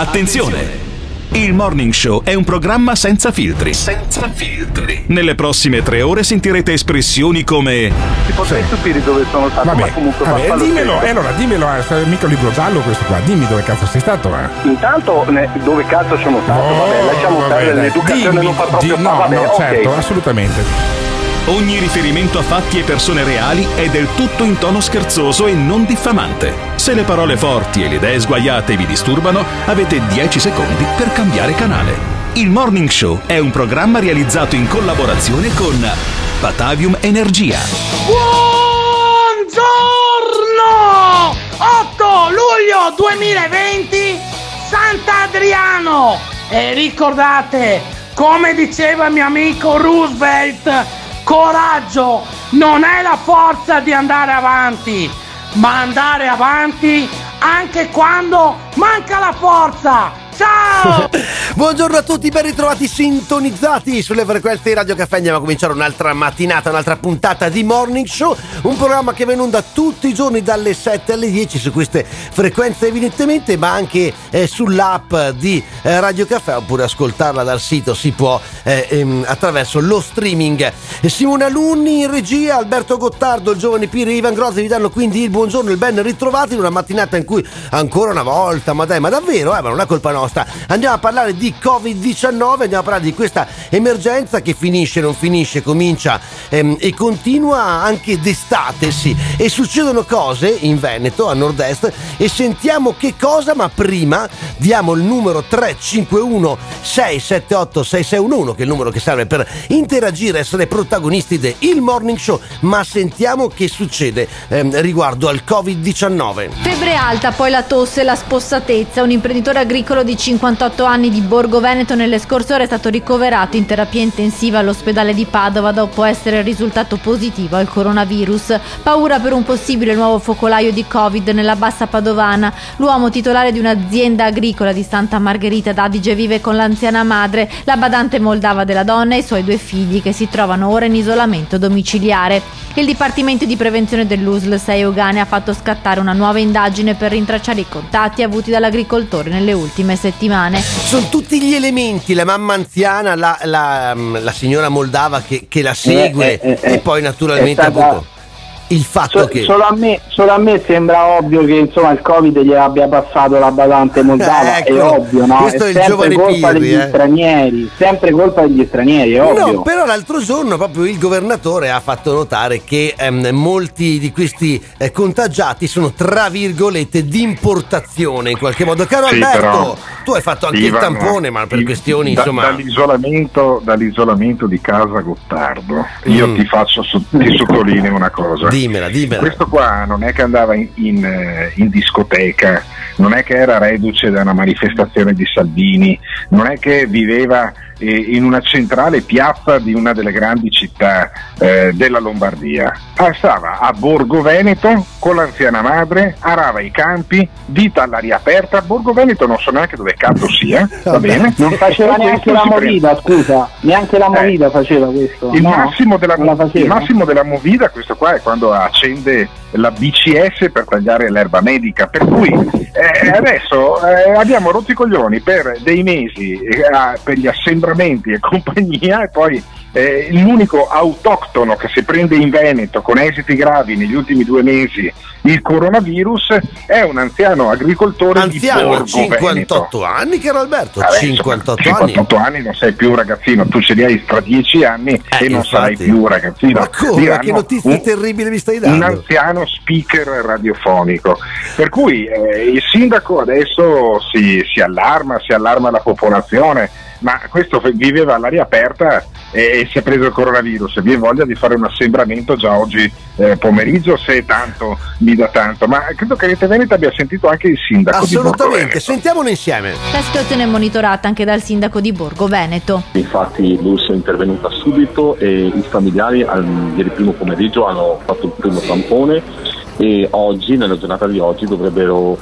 Attenzione! Il Morning Show è un programma senza filtri. Senza filtri. Nelle prossime tre ore sentirete espressioni come. Ti potrei stupire dove sono stato, Vabbè, ma comunque vabbè, dimmelo, eh, allora dimmelo, eh, mica libro giallo questo qua, dimmi dove cazzo sei stato, eh. Intanto, ne- dove cazzo sono stato? vabbè, lasciamo Oh, vabbè, perdere dai, l'educazione, dimmi, non fa proprio di- fa- No, vabbè, no, ok. certo, assolutamente. Ogni riferimento a fatti e persone reali è del tutto in tono scherzoso e non diffamante. Se le parole forti e le idee sguaiate vi disturbano, avete 10 secondi per cambiare canale. Il Morning Show è un programma realizzato in collaborazione con Batavium Energia. Buongiorno! 8 luglio 2020, Sant'Adriano! E ricordate, come diceva mio amico Roosevelt, coraggio non è la forza di andare avanti, ma andare avanti anche quando manca la forza! Ciao! Buongiorno a tutti, ben ritrovati sintonizzati sulle frequenze di Radio Caffè. Andiamo a cominciare un'altra mattinata, un'altra puntata di Morning Show, un programma che va in onda tutti i giorni dalle 7 alle 10 su queste frequenze evidentemente, ma anche eh, sull'app di eh, Radio Caffè oppure ascoltarla dal sito si può eh, ehm, attraverso lo streaming. Simone Alunni in regia, Alberto Gottardo, il giovane e Ivan Grozzi vi danno quindi il buongiorno e il ben ritrovati in una mattinata in cui ancora una volta, ma dai, ma davvero, eh, ma non è colpa nostra. Andiamo a parlare di Covid-19, andiamo a parlare di questa emergenza che finisce, non finisce, comincia ehm, e continua anche d'estate, sì. E succedono cose in Veneto, a nord-est, e sentiamo che cosa, ma prima diamo il numero 351 678 6611, che è il numero che serve per interagire, essere protagonisti del Morning Show, ma sentiamo che succede ehm, riguardo al Covid-19. Febbre alta, poi la tosse la spossatezza. Un imprenditore agricolo di 58 anni di Borgo Veneto nelle scorse ore è stato ricoverato in terapia intensiva all'ospedale di Padova dopo essere risultato positivo al coronavirus. Paura per un possibile nuovo focolaio di Covid nella bassa padovana. L'uomo titolare di un'azienda agricola di Santa Margherita d'Adige vive con l'anziana madre, la badante moldava della donna e i suoi due figli che si trovano ora in isolamento domiciliare. Il Dipartimento di Prevenzione dell'USL 6 Ugane ha fatto scattare una nuova indagine per rintracciare i contatti avuti dall'agricoltore nelle ultime settimane. Sono tutti gli elementi, la mamma anziana, la, la- la signora moldava che, che la segue Eh, eh, eh, e poi naturalmente è stata- il fatto So- che... solo, a me, solo a me sembra ovvio che insomma il Covid gliel'abbia passato la badante moldava, Ecco, è ovvio, no? questo è è il sempre giovane colpa Pirri, degli eh. stranieri, sempre colpa degli stranieri, è ovvio. No, però l'altro giorno proprio il governatore ha fatto notare che ehm, molti di questi eh, contagiati sono tra virgolette di importazione in qualche modo. Caro Sì, Alberto, però, tu hai fatto anche Ivan, il tampone, ma per il- questioni da- insomma... dall'isolamento, dall'isolamento di casa Gottardo io Mm. ti faccio ti sottolineo una cosa Dimmela, dimmela. questo qua non è che andava in, in, eh, in discoteca non è che era reduce da una manifestazione di Salvini non è che viveva in una centrale piazza di una delle grandi città eh, della Lombardia stava a Borgo Veneto con l'anziana madre arava i campi vita all'aria aperta Borgo Veneto non so neanche dove cazzo sia va bene Non faceva neanche la prende- movida, scusa, neanche la Eh. movida faceva questo. il, no? massimo della, il massimo della movida, questo qua, è quando accende la BCS per tagliare l'erba medica. Per cui eh, adesso eh, abbiamo rotto i coglioni per dei mesi eh, per gli assembramenti e compagnia, e poi eh, l'unico autoctono che si prende in Veneto con esiti gravi negli ultimi due mesi il coronavirus è un anziano agricoltore di Anziano, Borgo 58 Veneto. anni, caro Alberto, Vabbè, 58 insomma, anni. 58 anni non sei più un ragazzino, tu ce li hai tra 10 anni Eh, e non infatti. sarai più un ragazzino. Ma come? Diranno, Che notizie un- terribili mi stai Un dando? anziano speaker radiofonico. Per cui eh, il sindaco adesso si, si allarma, si allarma la popolazione, ma questo viveva all'aria aperta e, e si è preso il coronavirus. Vi è voglia di fare un assembramento già oggi eh, pomeriggio, se tanto mi dà tanto. Ma credo che Rete Veneto abbia sentito anche il sindaco di Borgo Assolutamente, sentiamolo insieme. La situazione è monitorata anche dal sindaco di Borgo Veneto. Infatti l'URSS è intervenuta subito e i familiari al, ieri primo pomeriggio hanno fatto il primo tampone e oggi, nella giornata di oggi, dovrebbero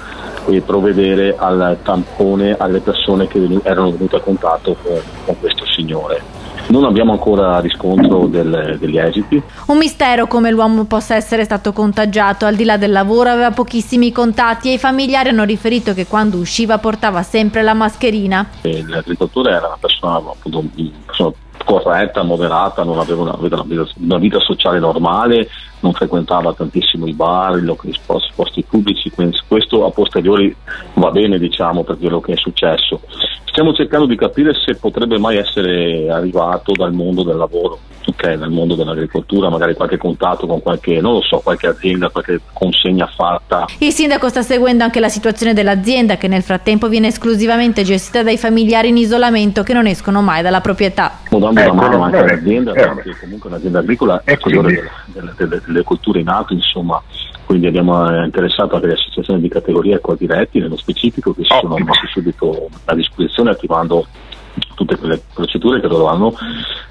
eh, provvedere al tampone alle persone che erano venute a contatto con, con questo signore. Non abbiamo ancora riscontro del- degli esiti. Un mistero come l'uomo possa essere stato contagiato. Al di là del lavoro aveva pochissimi contatti e i familiari hanno riferito che quando usciva portava sempre la mascherina. E L'agricoltore era una persona, appunto, una persona corretta, moderata, non aveva una vita, una vita- sociale normale, non frequentava tantissimo i bar, i locali, i posti, posti pubblici, questo a posteriori va bene diciamo per quello che è successo. Stiamo cercando di capire se potrebbe mai essere arrivato dal mondo del lavoro, ok, dal mondo dell'agricoltura, magari qualche contatto con qualche, non lo so, qualche azienda, qualche consegna fatta. Il sindaco sta seguendo anche la situazione dell'azienda che nel frattempo viene esclusivamente gestita dai familiari in isolamento che non escono mai dalla proprietà. Stiamo dando Ecco, una mano anche all'azienda, eh, perché comunque un'azienda agricola è E quindi- delle, delle- delle- delle colture in atto, insomma, quindi abbiamo eh, interessato anche le associazioni di categoria qua diretti nello specifico che si sono Ottimo. messi subito a disposizione attivando tutte quelle procedure che loro hanno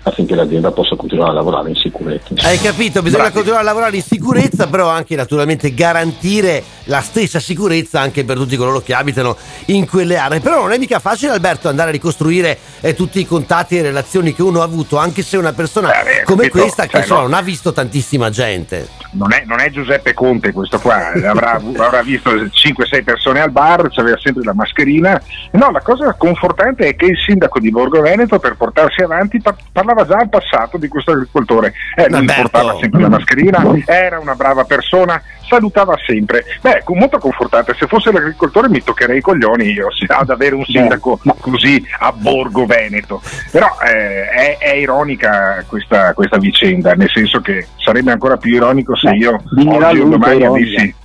affinché l'azienda possa continuare a lavorare in sicurezza. insomma. Hai capito? Bisogna Bravi. continuare a lavorare in sicurezza, però anche naturalmente garantire la stessa sicurezza anche per tutti coloro che abitano in quelle aree. Però non è mica facile, Alberto, andare a ricostruire eh, tutti i contatti e relazioni che uno ha avuto, anche se una persona Eh, come capito? questa che Cioè, insomma, no. non ha visto tantissima gente. Non è, non è Giuseppe Conte questo qua, avrà, avrà visto 5-6 persone al bar, aveva sempre la mascherina. No, la cosa confortante è che il sindaco di Borgo Veneto per portarsi avanti par- parlava già al passato di questo agricoltore. Eh, lui Alberto. portava sempre la mascherina, era una brava persona, salutava sempre. Beh, molto confortante, se fosse l'agricoltore mi toccherei i coglioni io ad avere un sindaco così a Borgo Veneto. Però eh, è, è ironica questa, questa vicenda, nel senso che sarebbe ancora più ironico se Beh, io oggi o domani avessi,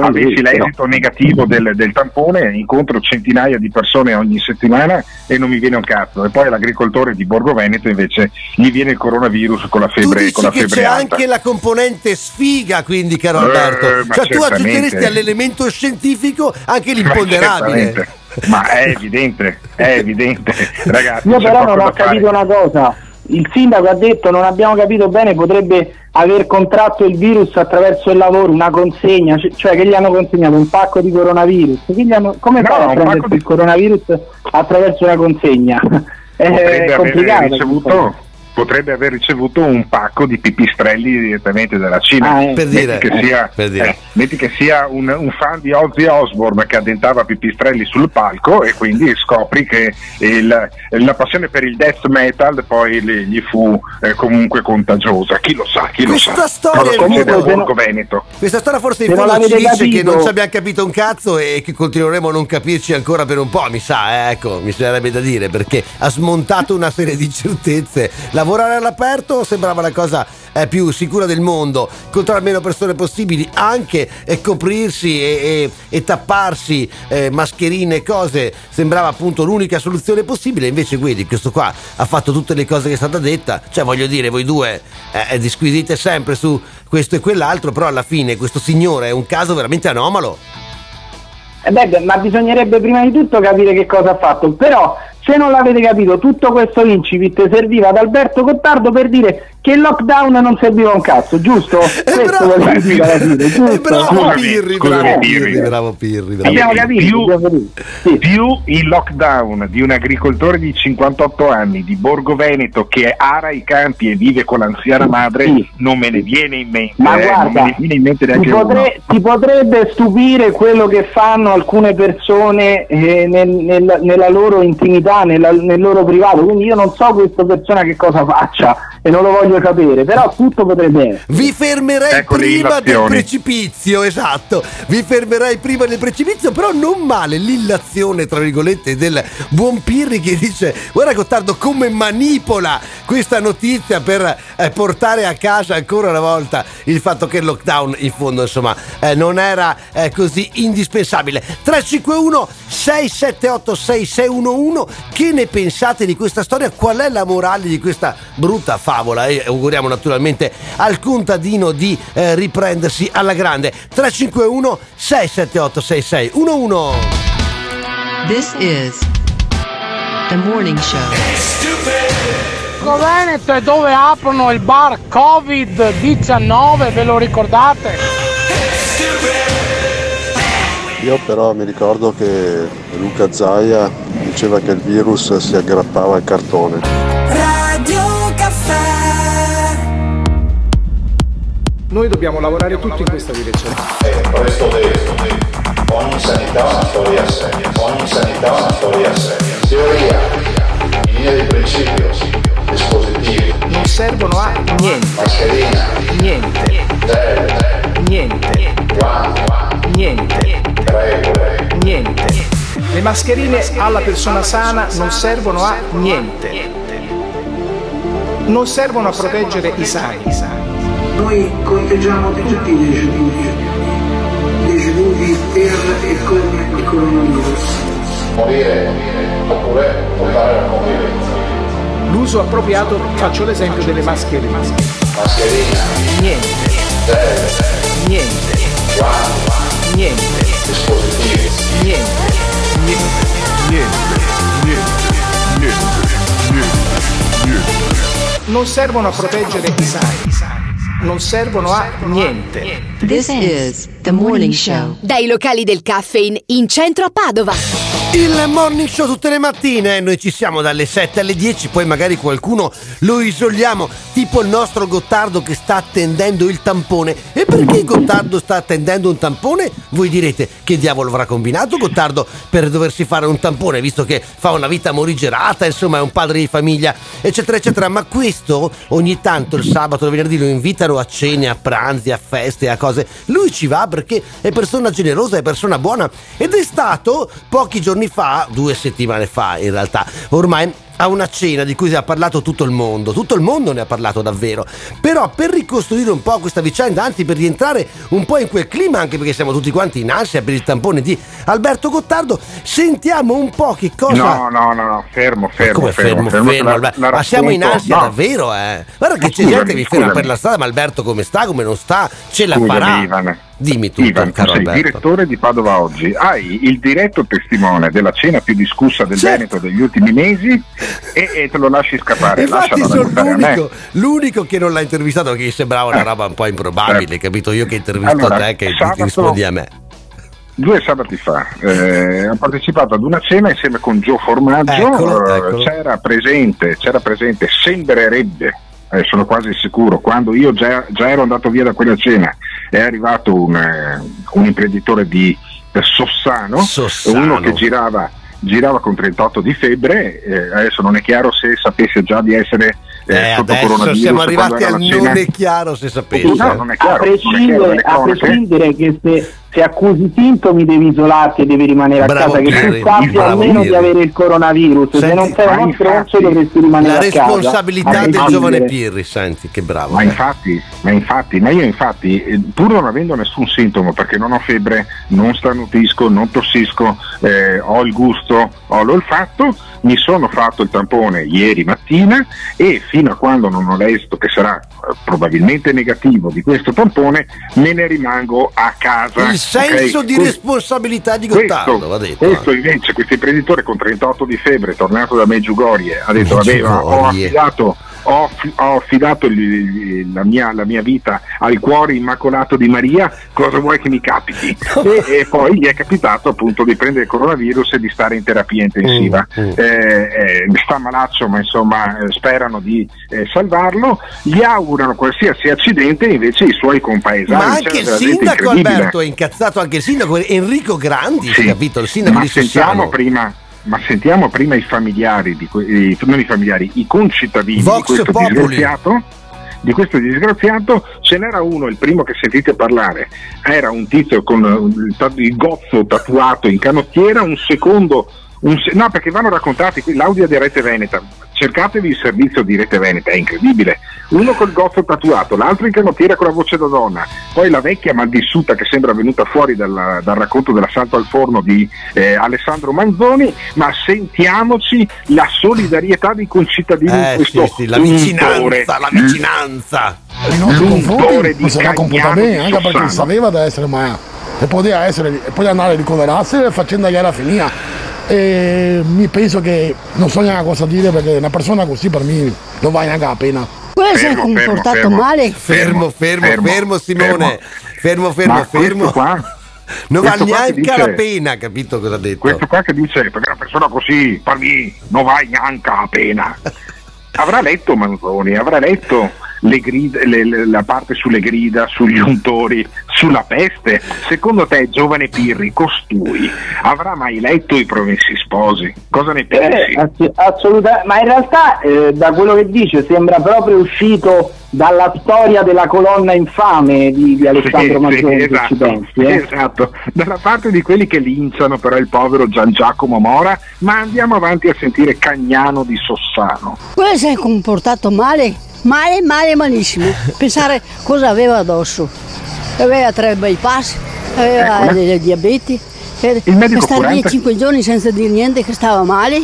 avessi l'esito negativo del, del tampone, incontro centinaia di persone ogni settimana e non mi viene un cazzo. E poi all'agricoltore di Borgo Veneto invece gli viene il coronavirus con la Tu febbre, dici con la che febbre c'è alta. anche la componente sfiga, quindi, caro Eh, Alberto. ma Cioè, tu aggiungeresti all'elemento scientifico anche Ma l'imponderabile. certamente. Ma è evidente, è evidente, ragazzi. Io però non ho fare. capito una cosa. Il sindaco ha detto non abbiamo capito bene, potrebbe aver contratto il virus attraverso il lavoro, una consegna, cioè che gli hanno consegnato un pacco di coronavirus. Hanno- come No, fai a di- il coronavirus attraverso una consegna? potrebbe È complicato. ricevuto potrebbe aver ricevuto un pacco di pipistrelli direttamente dalla Cina Ah, eh. Per metti, dire, che eh, sia, per dire. eh, metti che sia un, un fan di Ozzy Osbourne che addentava pipistrelli sul palco e quindi scopri che il- la passione per il death metal poi gli fu eh, comunque contagiosa chi lo sa chi lo Questa sa storia Borgo Veneto Questa storia forse in non fondo ci dice che non ci abbiamo capito un cazzo e che continueremo a non capirci ancora per un po', mi sa, eh, ecco, mi sarebbe da dire, perché ha smontato una serie di certezze. Lavorare all'aperto sembrava la cosa eh, più sicura del mondo, incontrare meno persone possibili, anche eh, coprirsi e, e- e tapparsi eh, mascherine e cose, sembrava appunto l'unica soluzione possibile, invece vedi, questo qua ha fatto tutte le cose che è stata detta, cioè voglio dire, voi due eh, disquisite sempre su questo e quell'altro, però alla fine questo signore è un caso veramente anomalo. Eh beh, ma bisognerebbe prima di tutto capire che cosa ha fatto. Però, se non l'avete capito, tutto questo incipit serviva ad Alberto Gottardo per dire che il lockdown non serviva un cazzo, giusto? Questo bravo, volevo dire alla fine, Eh, giusto? bravo Pirri, bravo Pirri. Bravo Pirri. Abbiamo capito, più-. Sì. più il lockdown di un agricoltore di 58 anni di Borgo Veneto che ara i campi e vive con l'anziana madre Sì. non me ne viene in mente Ma eh, me guarda, viene in mente ti, potre- ti potrebbe stupire quello che fanno alcune persone eh, nel- nel- nella loro intimità, nella- nel loro privato, quindi io non so questa persona che cosa faccia e non lo voglio sapere, però tutto potrebbe essere. Vi fermerei Ecco prima del precipizio, esatto. Vi fermerei prima del precipizio, però non male l'illazione, tra virgolette, del buon Pirri che dice: Guarda Gottardo come manipola questa notizia per eh, portare a casa ancora una volta il fatto che il lockdown, in fondo, insomma, eh, non era eh, così indispensabile. 351 678 6611 Che ne pensate di questa storia? Qual è la morale di questa brutta favola? E auguriamo naturalmente al contadino di eh, riprendersi alla grande. 351 678 6611 This is the morning show. Borgo Veneto è dove aprono il bar Covid-19, ve lo ricordate? Io però mi ricordo che Luca Zaia diceva che il virus si aggrappava al cartone. Noi dobbiamo lavorare tutti in questa direzione. Questo detto, ogni sanità una storia seria, ogni sanità una storia seria. Teoria, in linea di principio, dispositivi, Non servono a niente. mascherina, Niente. gel, Niente. guanti, Niente. regole, Niente. Le mascherine alla persona sana non servono a niente. Non servono a proteggere i sani. Noi conteggiamo tutti i deceduti, deceduti per e con il coronavirus. morire oppure portare la convivenza. L'uso appropriato, faccio l'esempio delle mascherine. Mascherina, Niente. gel, Niente. guanti, Niente. dispositivi, Niente. Niente. Non servono a proteggere i sani. Non servono a niente. This is the morning show. Dai locali del caffeine in centro a Padova. Il morning show tutte le mattine, noi ci siamo dalle 7 alle 10, poi magari qualcuno lo isoliamo, tipo il nostro Gottardo che sta attendendo il tampone. E perché Gottardo sta attendendo un tampone? Voi direte che diavolo avrà combinato Gottardo per doversi fare un tampone, visto che fa una vita morigerata, insomma è un padre di famiglia, eccetera, eccetera. Ma questo ogni tanto il sabato il venerdì lo invitano a cene, a pranzi, a feste, a cose. Lui ci va perché è persona generosa, è persona buona ed è stato pochi giorni fa, due settimane fa in realtà, ormai a una cena di cui si ha parlato tutto il mondo, tutto il mondo ne ha parlato davvero. Però per ricostruire un po' questa vicenda, anzi per rientrare un po' in quel clima, anche perché siamo tutti quanti in ansia per il tampone di Alberto Gottardo, sentiamo un po' che cosa... No, no, no, no, fermo, fermo, Come fermo, fermo, fermo, la- Alberto? la ma siamo in ansia No. davvero, eh. Guarda che Ma c'è gente scusami, che mi ferma scusami. per la strada, ma Alberto come sta, come non sta, ce la Scusami, farà. Ivan. Dimmi tutto, Ivan, tu caro sei Alberto. direttore di Padova Oggi, hai il diretto testimone della cena più discussa del Certo. Veneto degli ultimi mesi e, e te lo lasci scappare. Infatti sono l'unico, l'unico che non l'ha intervistato perché gli sembrava una Eh. roba un po' improbabile, capito? Io che intervisto Allora, te che sabato- rispondi a me. Due sabati fa eh, ho partecipato ad una cena insieme con Gio Formaggio, Eccolo, eh, eccolo. c'era presente, c'era presente, sembrerebbe, eh, sono quasi sicuro, quando io già, già ero andato via da quella cena, è arrivato un, eh, un imprenditore di eh, Sossano, Sossano. uno che girava, girava con 38 di febbre, eh, adesso non è chiaro se sapesse già di essere eh, Eh, sotto coronavirus siamo arrivati al non è chiaro se sapete. No, non è A chiaro, non è chiaro, prescindere, a prescindere che se, se accusi sintomi devi isolarti e devi rimanere Bravo, a casa, che Pirri, tu sappi bravo, almeno Pirri. di avere il coronavirus. se Senti, non sei uno infatti, stronzo dovresti rimanere La a casa. responsabilità A del giovane Pirri, senti che bravo. Ma eh. infatti, ma infatti, ma io infatti, eh, pur non avendo nessun sintomo, perché non ho febbre, non starnutisco, non tossisco, eh, ho il gusto, ho l'olfatto, mi sono fatto il tampone ieri mattina e fino a quando non ho l'esito che sarà eh, probabilmente negativo di questo tampone, me ne rimango a casa. Il senso ok? di Que- responsabilità di Gottardo, questo, va detto. questo invece, questo imprenditore con 38 di febbre, tornato da Meggiugorie, ha detto: Vabbè, ma ho affidato, ho, ho affidato il- la, mia, la mia vita al cuore immacolato di Maria, cosa vuoi che mi capiti? E, e poi gli è capitato appunto di prendere il coronavirus e di stare in terapia intensiva. Mm, mm. Eh, eh, sta malaccio, ma insomma eh, sperano di eh, salvarlo. Gli augurano qualsiasi accidente, invece i suoi compaesani. Ma c'era anche il sindaco. Alberto è incazzato, anche il sindaco Enrico Grandi, Sì. capito? Il sindaco ma di sentiamo prima ma sentiamo prima i familiari di que- i- non i familiari i concittadini Vox di questo Populi. disgraziato di questo disgraziato ce n'era uno, il primo che sentite parlare era un tizio con eh, il, gozzo tatuato in canottiera un secondo un se- no perché vanno raccontati qui l'audio di Rete Veneta cercatevi il servizio di Rete Veneta è incredibile uno col gozzo tatuato l'altro in canottiera con la voce da donna poi la vecchia malvissuta che sembra venuta fuori dal, dal racconto dell'assalto al forno di eh, Alessandro Manzoni ma sentiamoci la solidarietà dei concittadini in Eh, questo sì, sì, la vicinanza, la vicinanza. Nei nostri L'untore confronti di non si era comportato Cagliano bene, di anche perché Sossano. sapeva di essere ma e poteva essere e poi andare a ricoverarsi e la era finita. E mi penso che non so neanche cosa dire perché una persona così per me non vale neanche la pena. Quello si è Fermo, fermo, comportato fermo. male. Fermo, fermo, fermo, Fermo, Simone. Fermo, fermo, fermo. qua- non vale neanche dice- la pena, capito cosa ha detto? questo qua che dice perché una persona così per me non vale neanche la pena avrà letto Manzoni avrà letto le grida- le- la parte sulle grida, sugli untori, sulla peste. Secondo te, giovane Pirri, costui avrà mai letto i Promessi Sposi? Cosa ne pensi? Eh, ass- assolutamente, ma in realtà eh, da quello che dice sembra proprio uscito dalla storia della colonna infame di, di Alessandro Sì, Manzoni, sì, ci pensi. eh. esatto, dalla parte di quelli che linciano però il povero Gian Giacomo Mora, ma andiamo avanti a sentire Cagnano di Sossano. Quello si è comportato male, male, male, malissimo. Pensare cosa aveva addosso. Aveva tre bypass, aveva Eccola. delle diabeti. E, Il medico stare curante? cinque giorni senza dire niente che stava male.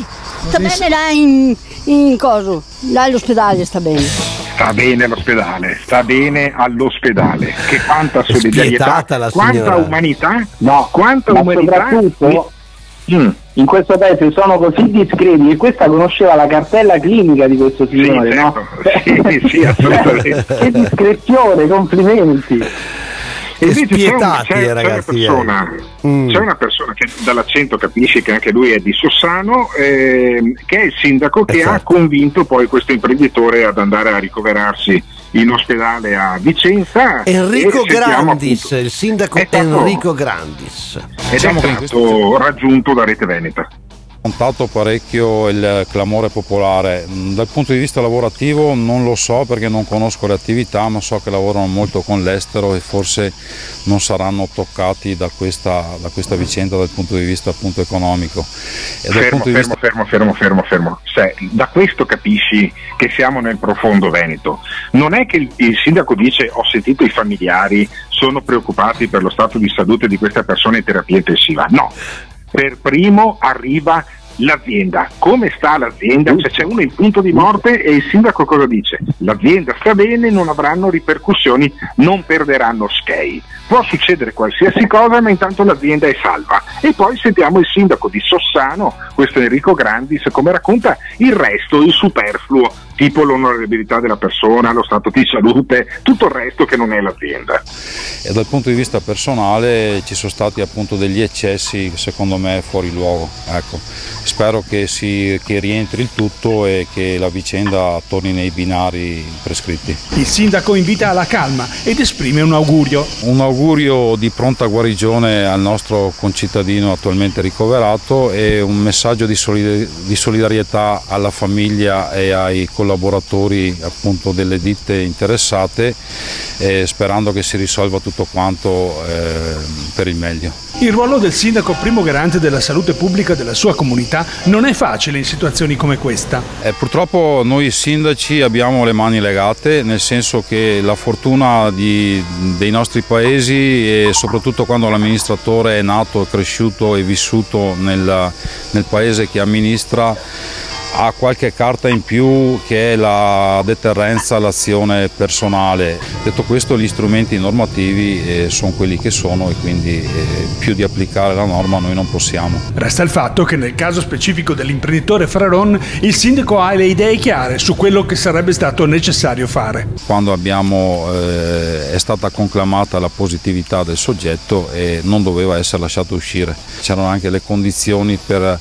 Sta bene là in, in coso, là all'ospedale sta bene. Sta bene all'ospedale, sta bene all'ospedale. Che quanta solidarietà, quanta signora. umanità, No, quanta ma umanità. soprattutto Mm. in questo paese sono così discreti che questa conosceva la cartella clinica di questo signore, Sì, no? certo. Sì, sì, assolutamente. che discrezione, complimenti. E invece c'è, un- spietati, c'è- eh, c'è una ragazzi, eh. persona, Mm. c'è una persona che dall'accento capisci che anche lui è di Sossano, ehm, che è il sindaco che Eh, ha convinto poi questo imprenditore ad andare a ricoverarsi in ospedale a Vicenza. Enrico Grandis, appunto- il sindaco stato- Enrico Grandis. ed Diciamo è stato raggiunto da Rete Veneta. Contato parecchio il clamore popolare. Mm, Dal punto di vista lavorativo non lo so perché non conosco le attività, ma so che lavorano molto con l'estero e forse non saranno toccati da questa, da questa vicenda dal punto di vista appunto economico. Fermo, punto di fermo, fermo, fermo, fermo, fermo. Se- da questo capisci che siamo nel profondo Veneto. Non è che il, il sindaco dice ho sentito i familiari, sono preoccupati per lo stato di salute di questa persona in terapia intensiva. No, per primo arriva l'azienda. Come sta l'azienda? Cioè, c'è uno in punto di morte e il sindaco cosa dice? L'azienda sta bene, non avranno ripercussioni, non perderanno skei. Può succedere qualsiasi cosa, ma intanto l'azienda è salva. E poi sentiamo il sindaco di Sossano, questo Enrico Grandis, come racconta il resto, il superfluo, tipo l'onorabilità della persona, lo stato di salute, tutto il resto che non è l'azienda. e dal punto di vista personale ci sono stati appunto degli eccessi secondo me fuori luogo. Ecco. Spero che, si, che rientri il tutto e che la vicenda torni nei binari prescritti. Il sindaco invita alla calma ed esprime un augurio. Un augurio di pronta guarigione al nostro concittadino attualmente ricoverato e un messaggio di, solidar- di solidarietà alla famiglia e ai collaboratori appunto delle ditte interessate eh, sperando che si risolva tutto quanto eh, per il meglio. Il ruolo del sindaco primo garante della salute pubblica della sua comunità non è facile in situazioni come questa. Eh, purtroppo noi sindaci abbiamo le mani legate, nel senso che la fortuna di- dei nostri paesi e soprattutto quando l'amministratore è nato, cresciuto e vissuto nel, nel paese che amministra ha qualche carta in più che è la deterrenza, l'azione personale. Detto questo gli strumenti normativi eh, sono quelli che sono e quindi eh, più di applicare la norma noi non possiamo. Resta il fatto che nel caso specifico dell'imprenditore Fraron il sindaco ha le idee chiare su quello che sarebbe stato necessario fare. quando abbiamo, eh, è stata conclamata la positività del soggetto e non doveva essere lasciato uscire. C'erano anche le condizioni per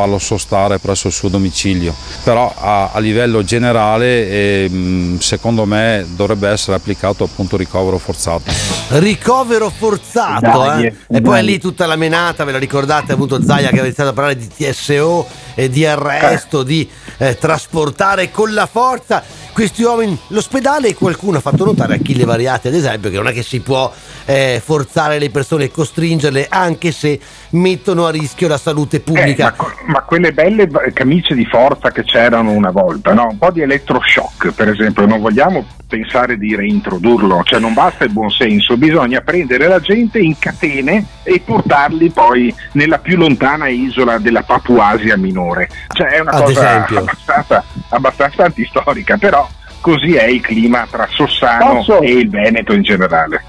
farlo sostare presso il suo domicilio, però a, a livello generale eh, secondo me dovrebbe essere applicato appunto ricovero forzato. Ricovero forzato, Dai, eh. E poi dai. lì tutta la menata, ve la ricordate, appunto Zaia che aveva iniziato a parlare di TSO e di arresto, di eh, trasportare con la forza questi uomini. L'ospedale qualcuno ha fatto notare a Achille Variati, ad esempio, che non è che si può eh, forzare le persone e costringerle, anche se mettono a rischio la salute pubblica. Eh, ma, ma quelle belle camicie di forza che c'erano una volta, no? un po' di elettroshock per esempio, non vogliamo pensare di reintrodurlo, cioè non basta il buon senso, bisogna prendere la gente in catene e portarli poi nella più lontana isola della Papuasia minore. Cioè è una Ad cosa esempio. abbastanza, abbastanza antistorica, però così è il clima tra Sossano Posso- e il Veneto in generale.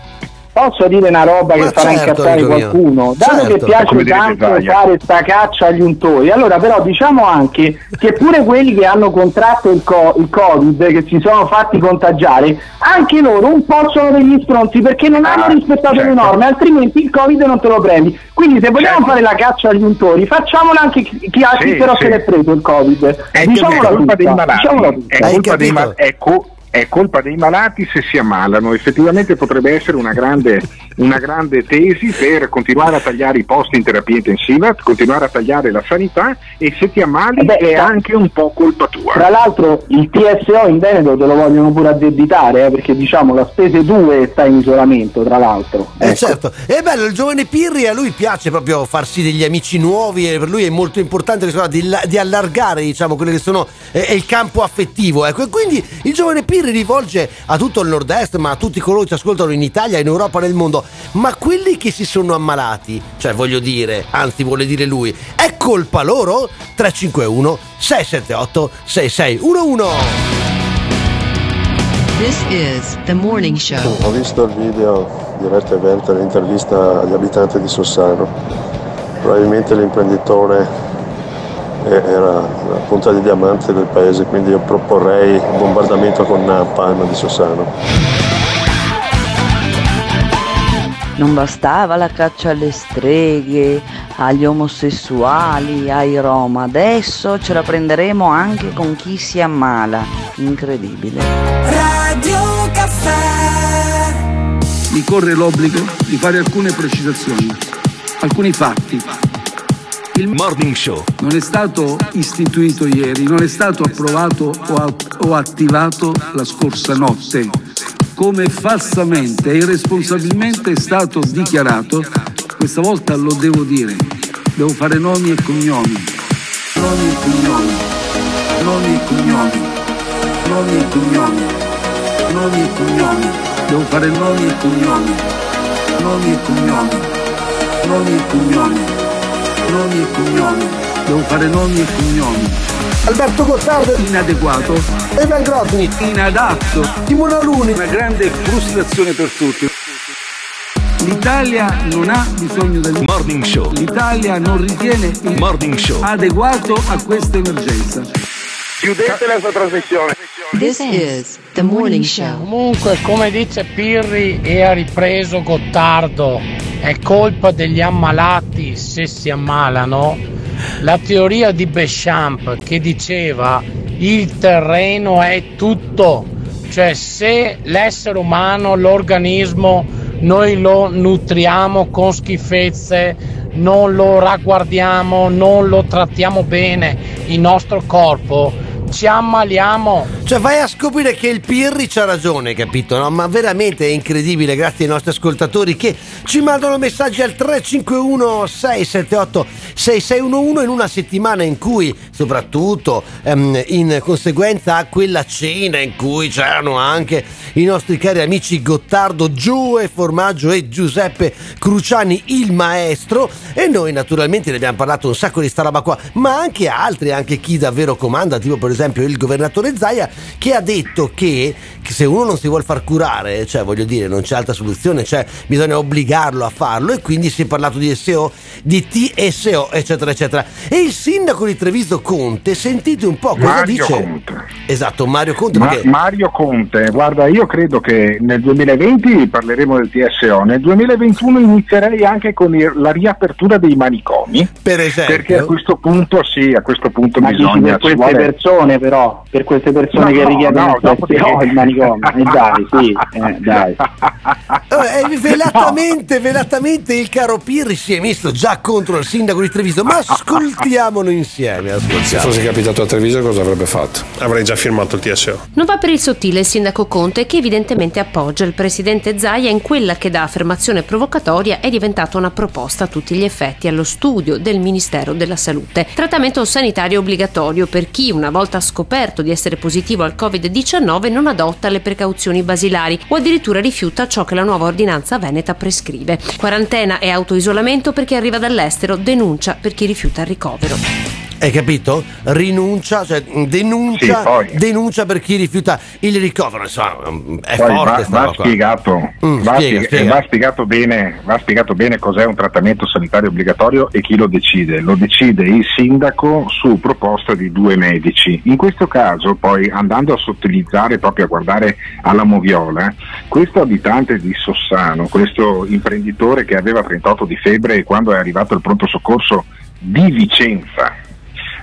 Posso dire una roba Ma che farà certo, incazzare qualcuno? Dato Certo. che piace tanto fare sta caccia agli untori, allora però diciamo anche che pure quelli che hanno contratto il, co- il Covid, che si sono fatti contagiare, anche loro un po' sono degli stronzi perché non hanno Ah, rispettato le certo. norme, altrimenti il Covid non te lo prendi. Quindi se vogliamo fare la caccia agli untori, facciamola anche chi, chi ha- chi Sì, però sì. se l'è preso il Covid. È, Diciamola è colpa tutta, dei malati, diciamola è tutta. colpa dei ma- è co- è colpa dei malati se si ammalano. Effettivamente potrebbe essere una grande, una grande tesi per continuare a tagliare i posti in terapia intensiva, continuare a tagliare la sanità e se ti ammali Beh, è anche un po' colpa tua. Tra l'altro il TSO in Veneto te lo vogliono pure addebitare eh, perché diciamo la spese 2 sta in isolamento tra l'altro. Eh Ecco. certo, è bello il giovane Pirri, a lui piace proprio farsi degli amici nuovi e per lui è molto importante di, di allargare diciamo quello che sono eh, il campo affettivo ecco. e quindi il giovane Pirri rivolge a tutto il nord-est ma a tutti coloro che ci ascoltano in Italia, in Europa, nel mondo ma quelli che si sono ammalati, cioè voglio dire, anzi vuole dire lui, è colpa loro? 351 678 6611 This is the morning show. Ho visto il video di Rete Verte, l'intervista agli abitanti di Sossano. Probabilmente l'imprenditore era la punta di diamante del paese, quindi io proporrei un bombardamento con Napalm di Sossano. Non bastava la caccia alle streghe, agli omosessuali, ai rom, adesso ce la prenderemo anche con chi si ammala. Incredibile. Radio Caffè. Mi corre l'obbligo di fare alcune precisazioni, alcuni fatti. Il Morning Show non è stato istituito ieri, non è stato approvato o, attivato la scorsa notte, come falsamente e irresponsabilmente è stato dichiarato, questa volta lo devo dire, devo fare nomi e cognomi, nomi e cognomi, nomi e cognomi, nomi e cognomi, nomi e cognomi, devo fare nomi e cognomi, nomi e cognomi, nomi e cognomi, nomi e cognomi, devo fare nomi e cognomi. Alberto Gottardo inadeguato Evan Grosni inadatto Timone Aluni una grande frustrazione per tutti l'Italia non ha bisogno del Morning Show l'Italia non ritiene il Morning Show adeguato a questa emergenza Chiudete la sua trasmissione. This is the morning show. Comunque, come dice Pirri e ha ripreso Gottardo, è colpa degli ammalati se si ammalano. La teoria di Béchamp che diceva il terreno è tutto, cioè se l'essere umano, l'organismo, noi lo nutriamo con schifezze, non lo ragguardiamo, non lo trattiamo bene, il nostro corpo, ci ammaliamo. Cioè vai a scoprire che il Pirri c'ha ragione, capito? No? Ma veramente è incredibile, grazie ai nostri ascoltatori che ci mandano messaggi al 351 678 6611 in una settimana in cui, soprattutto ehm, in conseguenza a quella cena in cui c'erano anche i nostri cari amici Gottardo, Gioe Formaggio e Giuseppe Cruciani, il maestro, e noi naturalmente ne abbiamo parlato un sacco di sta roba qua, ma anche altri, anche chi davvero comanda, tipo per esempio il governatore Zaia, che ha detto che, che se uno non si vuole far curare, cioè voglio dire, non c'è altra soluzione, cioè bisogna obbligarlo a farlo e quindi si è parlato di SEO, di TSO, eccetera, eccetera. E il sindaco di Treviso Conte, sentite un po' cosa Mario dice. Conte. Esatto, Mario Conte, Ma- perché Mario Conte, guarda, io credo che nel 2020 parleremo del TSO, nel 2021 inizierei anche con il- la riapertura dei manicomi. Per esempio. Perché a questo punto sì, a questo punto Ma bisogna queste ci vuole- persone però, per queste persone No, che no, richiedono no, TSO, che- il manicomio, eh, dai, sì, eh, dai. Eh, velatamente, velatamente il caro Pirri si è messo già contro il sindaco di Treviso, ma ascoltiamolo insieme. Se Ascoltiamo. fosse capitato a Treviso cosa avrebbe fatto? Avrei già firmato il TSO. Non va per il sottile il sindaco Conte che evidentemente appoggia il presidente Zaia in quella che da affermazione provocatoria è diventata una proposta a tutti gli effetti allo studio del Ministero della Salute. Trattamento sanitario obbligatorio per chi una volta scoperto di essere positivo al Covid-19 non adotta le precauzioni basilari o addirittura rifiuta ciò che la nuova ordinanza veneta prescrive. Quarantena e autoisolamento per chi arriva dall'estero, denuncia per chi rifiuta il ricovero. Hai capito? Rinuncia, cioè denuncia, Sì, denuncia per chi rifiuta il ricovero. Insomma, è Poi forte va, va spiegato, Mm, va, spiega- spiega. va spiegato bene, va spiegato bene cos'è un trattamento sanitario obbligatorio e chi lo decide. Lo decide il sindaco su proposta di due medici. In questo caso, poi andando a sottilizzare, proprio a guardare alla moviola, questo abitante di Sossano, questo imprenditore che aveva 38 di febbre e quando è arrivato il pronto soccorso di Vicenza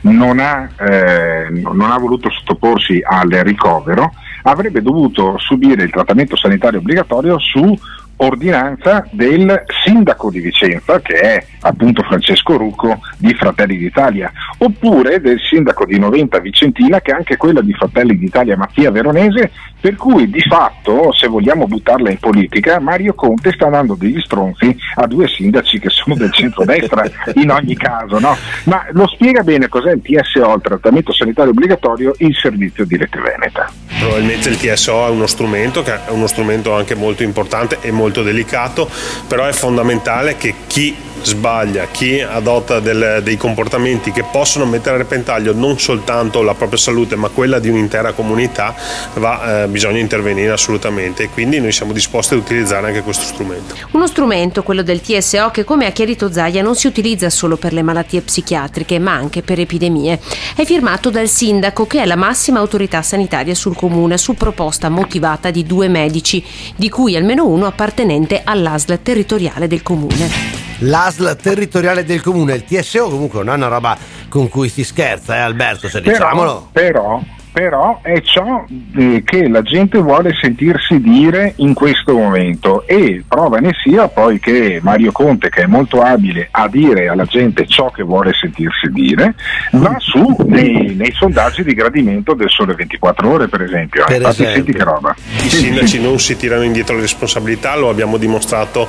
non ha, eh, non ha voluto sottoporsi al ricovero, avrebbe dovuto subire il trattamento sanitario obbligatorio su ordinanza del sindaco di Vicenza, che è appunto Francesco Rucco di Fratelli d'Italia, oppure del sindaco di Noventa Vicentina, che è anche quella di Fratelli d'Italia Mattia Veronese, per cui di fatto, se vogliamo buttarla in politica, Mario Conte sta dando degli stronzi a due sindaci che sono del centrodestra in ogni caso, no? Ma lo spiega bene cos'è il TSO, il trattamento sanitario obbligatorio, il servizio di Rete Veneta. Probabilmente il TSO è uno strumento che è uno strumento anche molto importante e molto delicato, però è fondamentale che chi sbaglia, chi adotta del- dei comportamenti che possono mettere a repentaglio non soltanto la propria salute ma quella di un'intera comunità, va, eh, bisogna intervenire assolutamente e quindi noi siamo disposti ad utilizzare anche questo strumento. Uno strumento, quello del TSO, che come ha chiarito Zaia non si utilizza solo per le malattie psichiatriche ma anche per epidemie. È firmato dal sindaco che è la massima autorità sanitaria sul comune su proposta motivata di due medici, di cui almeno uno appartenente all'ASL territoriale del comune. L'ASL territoriale del comune, il TSO comunque non è una roba con cui si scherza, eh Alberto, se Però, diciamolo. però, però è ciò eh, che la gente vuole sentirsi dire in questo momento e prova ne sia poi che Mario Conte, che è molto abile a dire alla gente ciò che vuole sentirsi dire, va su nei, nei sondaggi di gradimento del Sole 24 Ore, per esempio. Per Infatti, esempio. senti che roba. I sindaci non si tirano indietro le responsabilità, lo abbiamo dimostrato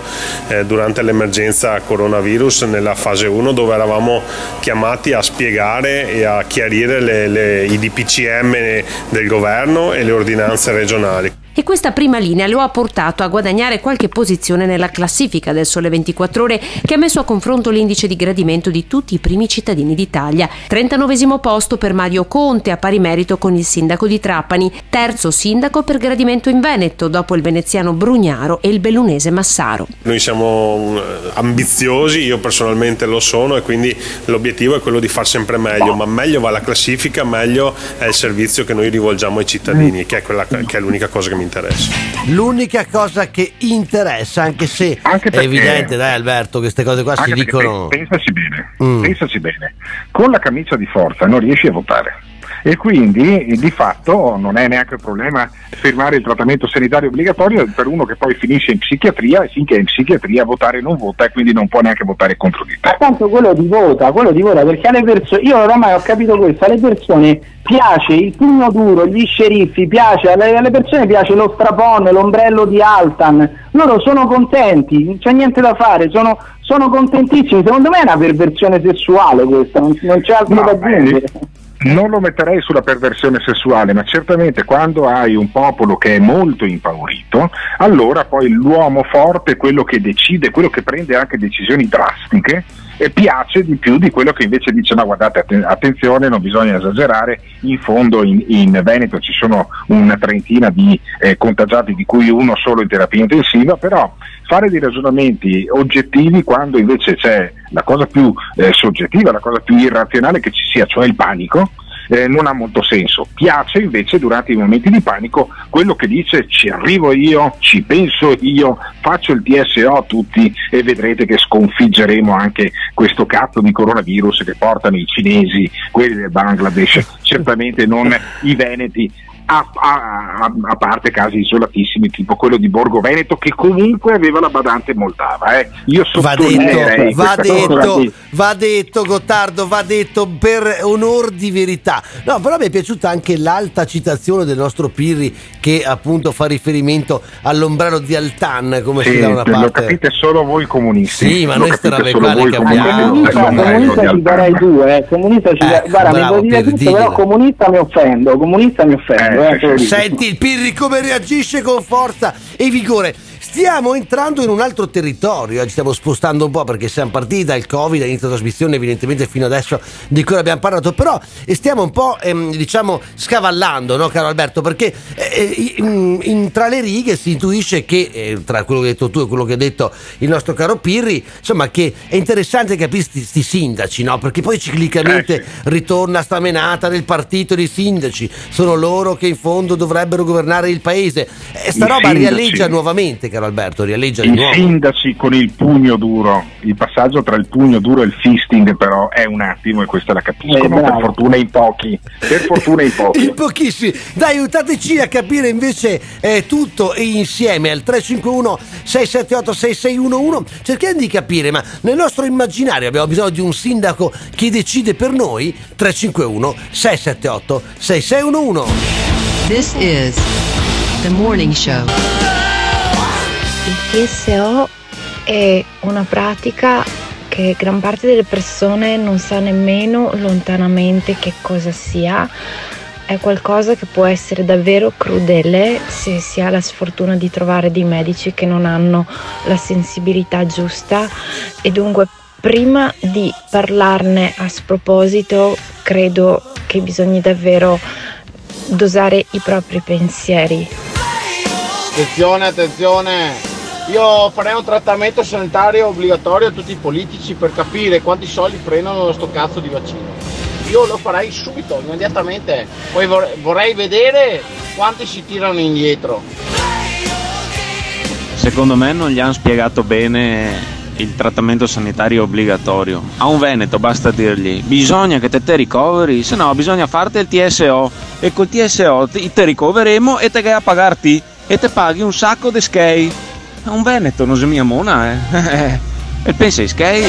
eh, durante l'emergenza coronavirus nella fase 1 dove eravamo chiamati a spiegare e a chiarire le- le- i DPCM del governo e le ordinanze regionali. E questa prima linea lo ha portato a guadagnare qualche posizione nella classifica del Sole 24 Ore che ha messo a confronto l'indice di gradimento di tutti i primi cittadini d'Italia. 39 posto per Mario Conte a pari merito con il sindaco di Trapani, terzo sindaco per gradimento in Veneto dopo il veneziano Brugnaro e il bellunese Massaro. Noi siamo eh, ambiziosi, io personalmente lo sono e quindi l'obiettivo è quello di far sempre meglio, ma meglio va la classifica, meglio è il servizio che noi rivolgiamo ai cittadini, che è, quella, che è l'unica cosa che mi interessa. L'unica cosa che interessa, anche se è perché- evidente, dai Alberto, queste cose qua si Anche dicono. pe- Pensaci bene, Mm. pensaci bene. Con la camicia di forza non riesci a votare. E quindi di fatto non è neanche un problema firmare il trattamento sanitario obbligatorio per uno che poi finisce in psichiatria e finché è in psichiatria votare non vota e quindi non può neanche votare contro di te. Ma tanto quello ti vota, quello ti vota perché alle persone, io oramai ho capito questo, alle persone piace il pugno duro, gli sceriffi, piace, alle, alle persone piace lo strapone, l'ombrello di Altan, loro sono contenti, non c'è niente da fare, sono, sono contentissimi, secondo me è una perversione sessuale questa, non, non c'è altro No, da aggiungere. Non lo metterei sulla perversione sessuale, ma certamente quando hai un popolo che è molto impaurito, allora poi l'uomo forte è quello che decide, quello che prende anche decisioni drastiche e piace di più di quello che invece dice no guardate atten- attenzione non bisogna esagerare, in fondo in, in Veneto ci sono una trentina di eh, contagiati di cui uno solo in terapia intensiva, però fare dei ragionamenti oggettivi quando invece c'è la cosa più eh, soggettiva, la cosa più irrazionale che ci sia, cioè il panico, eh, non ha molto senso. Piace invece durante i momenti di panico quello che dice ci arrivo io, ci penso io, faccio il TSO a tutti e vedrete che sconfiggeremo anche questo cazzo di coronavirus che portano i cinesi, quelli del Bangladesh, certamente non i veneti. A, a- a- parte casi isolatissimi tipo quello di Borgo Veneto che comunque aveva la badante moldava eh. io Va detto, va detto, va detto Gottardo, va detto per onor di verità. No, però mi è piaciuta anche l'alta citazione del nostro Pirri che appunto fa riferimento all'ombrello di Altan, come si Sì, da una lo parte. capite solo voi comunisti. Sì, ma Lo noi voi capiamo. Comunista, comunista ci darei due, eh. comunista ci Ecco, guarda, mi bravo, puoi dire per tutto, dire. però comunista mi offendo, comunista mi offendo. eh, lo. Senti il Pirri come reagisce con forza e vigore. Stiamo entrando in un altro territorio, eh, ci stiamo spostando un po' perché siamo partiti dal Covid, all'inizio della trasmissione evidentemente fino adesso di cui abbiamo parlato, però stiamo un po' ehm, diciamo scavallando, no caro Alberto, perché eh, in- in- tra le righe si intuisce che, eh, tra quello che hai detto tu e quello che ha detto il nostro caro Pirri, insomma che è interessante capire sti sindaci, no? perché poi ciclicamente ritorna sta menata del partito dei sindaci, sono loro che in fondo dovrebbero governare il paese. E sta I roba sindaci. rialleggia nuovamente, caro caro Alberto, rialleggia di I nuovo. sindaci con il pugno duro, il passaggio tra il pugno duro e il fisting però è un attimo e questa la capiscono, Eh, per fortuna in pochi, per fortuna in pochi. In pochissimi. Dai, aiutateci a capire invece eh, tutto e insieme al 351 678 6611. Cerchiamo di capire, ma nel nostro immaginario abbiamo bisogno di un sindaco che decide per noi? 351 678 6611. This is the morning show. Il TSO è una pratica che gran parte delle persone non sa nemmeno lontanamente che cosa sia. È qualcosa che può essere davvero crudele se si ha la sfortuna di trovare dei medici che non hanno la sensibilità giusta e dunque prima di parlarne a sproposito credo che bisogni davvero dosare i propri pensieri. Attenzione, attenzione! Io farei un trattamento sanitario obbligatorio a tutti i politici per capire quanti soldi prendono da sto cazzo di vaccino. Io lo farei subito, immediatamente. Poi vor- vorrei vedere quanti si tirano indietro. Secondo me non gli hanno spiegato bene il trattamento sanitario obbligatorio. A un veneto basta dirgli bisogna che te te ricoveri, se no bisogna farti il TSO e col TSO ti te ricoveremo e te che a pagarti e te paghi un sacco di skei. A un veneto non mia mona, eh. E pensi skei?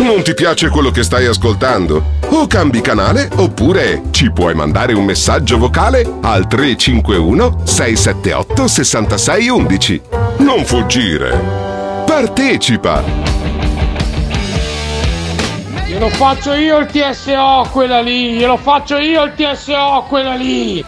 Non ti piace quello che stai ascoltando? O cambi canale oppure ci puoi mandare un messaggio vocale al 351 678 6611. Non fuggire. Partecipa! Glielo faccio io il TSO quella lì, glielo faccio io il TSO quella lì.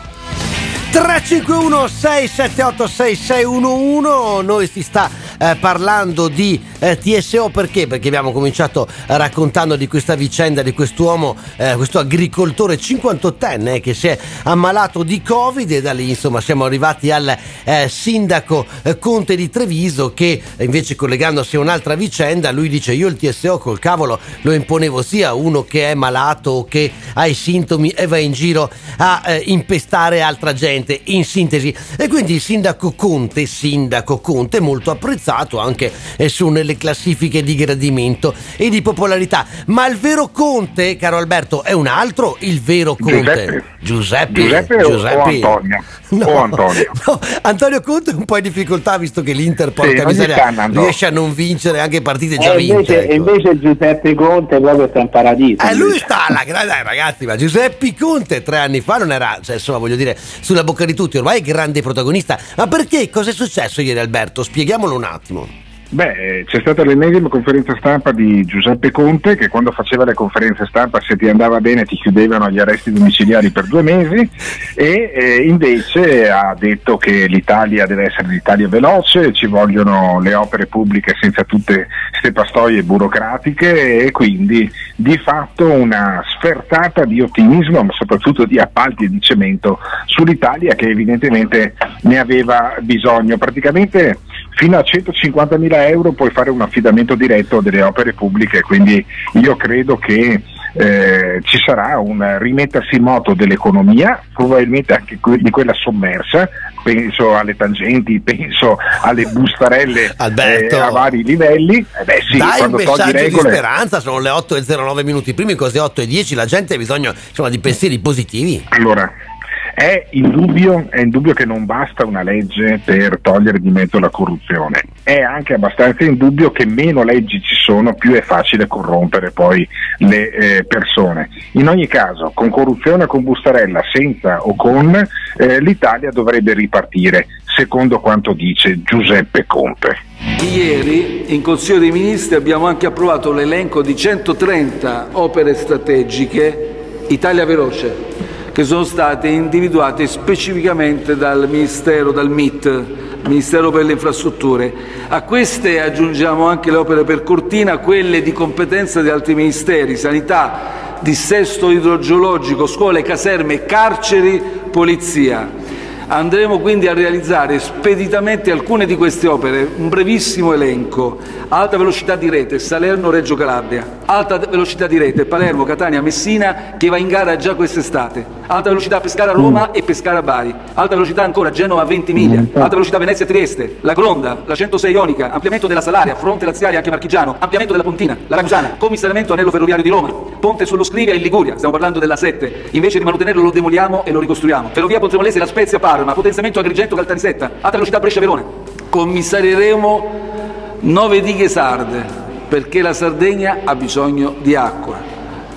351 678 6611 noi si sta eh, parlando di eh, TSO perché? Perché abbiamo cominciato raccontando di questa vicenda di quest'uomo, eh, questo agricoltore 58enne che si è ammalato di Covid e da lì insomma siamo arrivati al eh, sindaco eh, Conte di Treviso che invece collegandosi a un'altra vicenda lui dice io il TSO col cavolo lo imponevo sia a uno che è malato o che ha i sintomi e va in giro a impestare altra gente in sintesi e quindi il sindaco Conte sindaco Conte molto apprezzato anche eh, su nelle classifiche di gradimento e di popolarità ma il vero Conte caro Alberto è un altro il vero Conte Giuseppe. Giuseppe Giuseppe o- o Antonio? O Antonio? no, Antonio Conte è un po' in difficoltà visto che l'Inter porca ogni miseria riesce a non vincere anche partite già E vinte invece, ecco. invece Giuseppe Conte proprio sta in paradiso. Eh, lui sta alla grande, dai, ragazzi, ma Giuseppe Conte tre anni fa non era, cioè, insomma, voglio dire, sulla bocca di tutti, ormai è grande protagonista. Ma perché? Cosa è successo ieri, Alberto? Spieghiamolo un attimo. Beh, c'è stata l'ennesima conferenza stampa di Giuseppe Conte che quando faceva le conferenze stampa se ti andava bene ti chiudevano agli arresti domiciliari per due mesi e eh, invece ha detto che l'Italia deve essere l'Italia veloce, ci vogliono le opere pubbliche senza tutte queste pastoie burocratiche e quindi di fatto una sfertata di ottimismo ma soprattutto di appalti e di cemento sull'Italia che evidentemente ne aveva bisogno. Praticamente fino a 150.000 euro puoi fare un affidamento diretto delle opere pubbliche, quindi io credo che eh, ci sarà un rimettersi in moto dell'economia, probabilmente anche di quella sommersa, penso alle tangenti, penso alle bustarelle Alberto. eh, a vari livelli. Eh beh, sì, Dai un messaggio di regole, speranza, sono le 8 e 09 minuti primi, cose 8 e 10, la gente ha bisogno insomma, di pensieri positivi. Allora, è indubbio, è indubbio che non basta una legge per togliere di mezzo la corruzione, è anche abbastanza indubbio che meno leggi ci sono, più è facile corrompere poi le eh, persone. In ogni caso, con corruzione o con bustarella, senza o con, eh, l'Italia dovrebbe ripartire, secondo quanto dice Giuseppe Conte. Ieri in Consiglio dei Ministri abbiamo anche approvato l'elenco di 130 opere strategiche Italia Veloce che sono state individuate specificamente dal Ministero, dal MIT, Ministero per le Infrastrutture. A queste aggiungiamo anche le opere per Cortina, quelle di competenza di altri ministeri, sanità, dissesto idrogeologico, scuole, caserme, carceri, polizia. Andremo quindi a realizzare speditamente alcune di queste opere, un brevissimo elenco, alta velocità di rete, Salerno-Reggio Calabria, Alta velocità di rete, Palermo, Catania, Messina, che va in gara già quest'estate. Alta velocità Pescara-Roma e Pescara-Bari. Alta velocità ancora Genova-Ventimiglia. Alta velocità Venezia-Trieste. La Gronda, la 106 Ionica, ampliamento della Salaria, fronte laziale anche marchigiano, ampliamento della Pontina, la Ragusana, commissariamento anello ferroviario di Roma, ponte sullo Scrivia in Liguria, stiamo parlando della 7. Invece di manutenerlo lo demoliamo e lo ricostruiamo. Ferrovia Pontremolese, La Spezia, Parma, potenziamento Agrigento-Caltanissetta, alta velocità Brescia-Verona. Commissarieremo nove dighe sarde perché la Sardegna ha bisogno di acqua.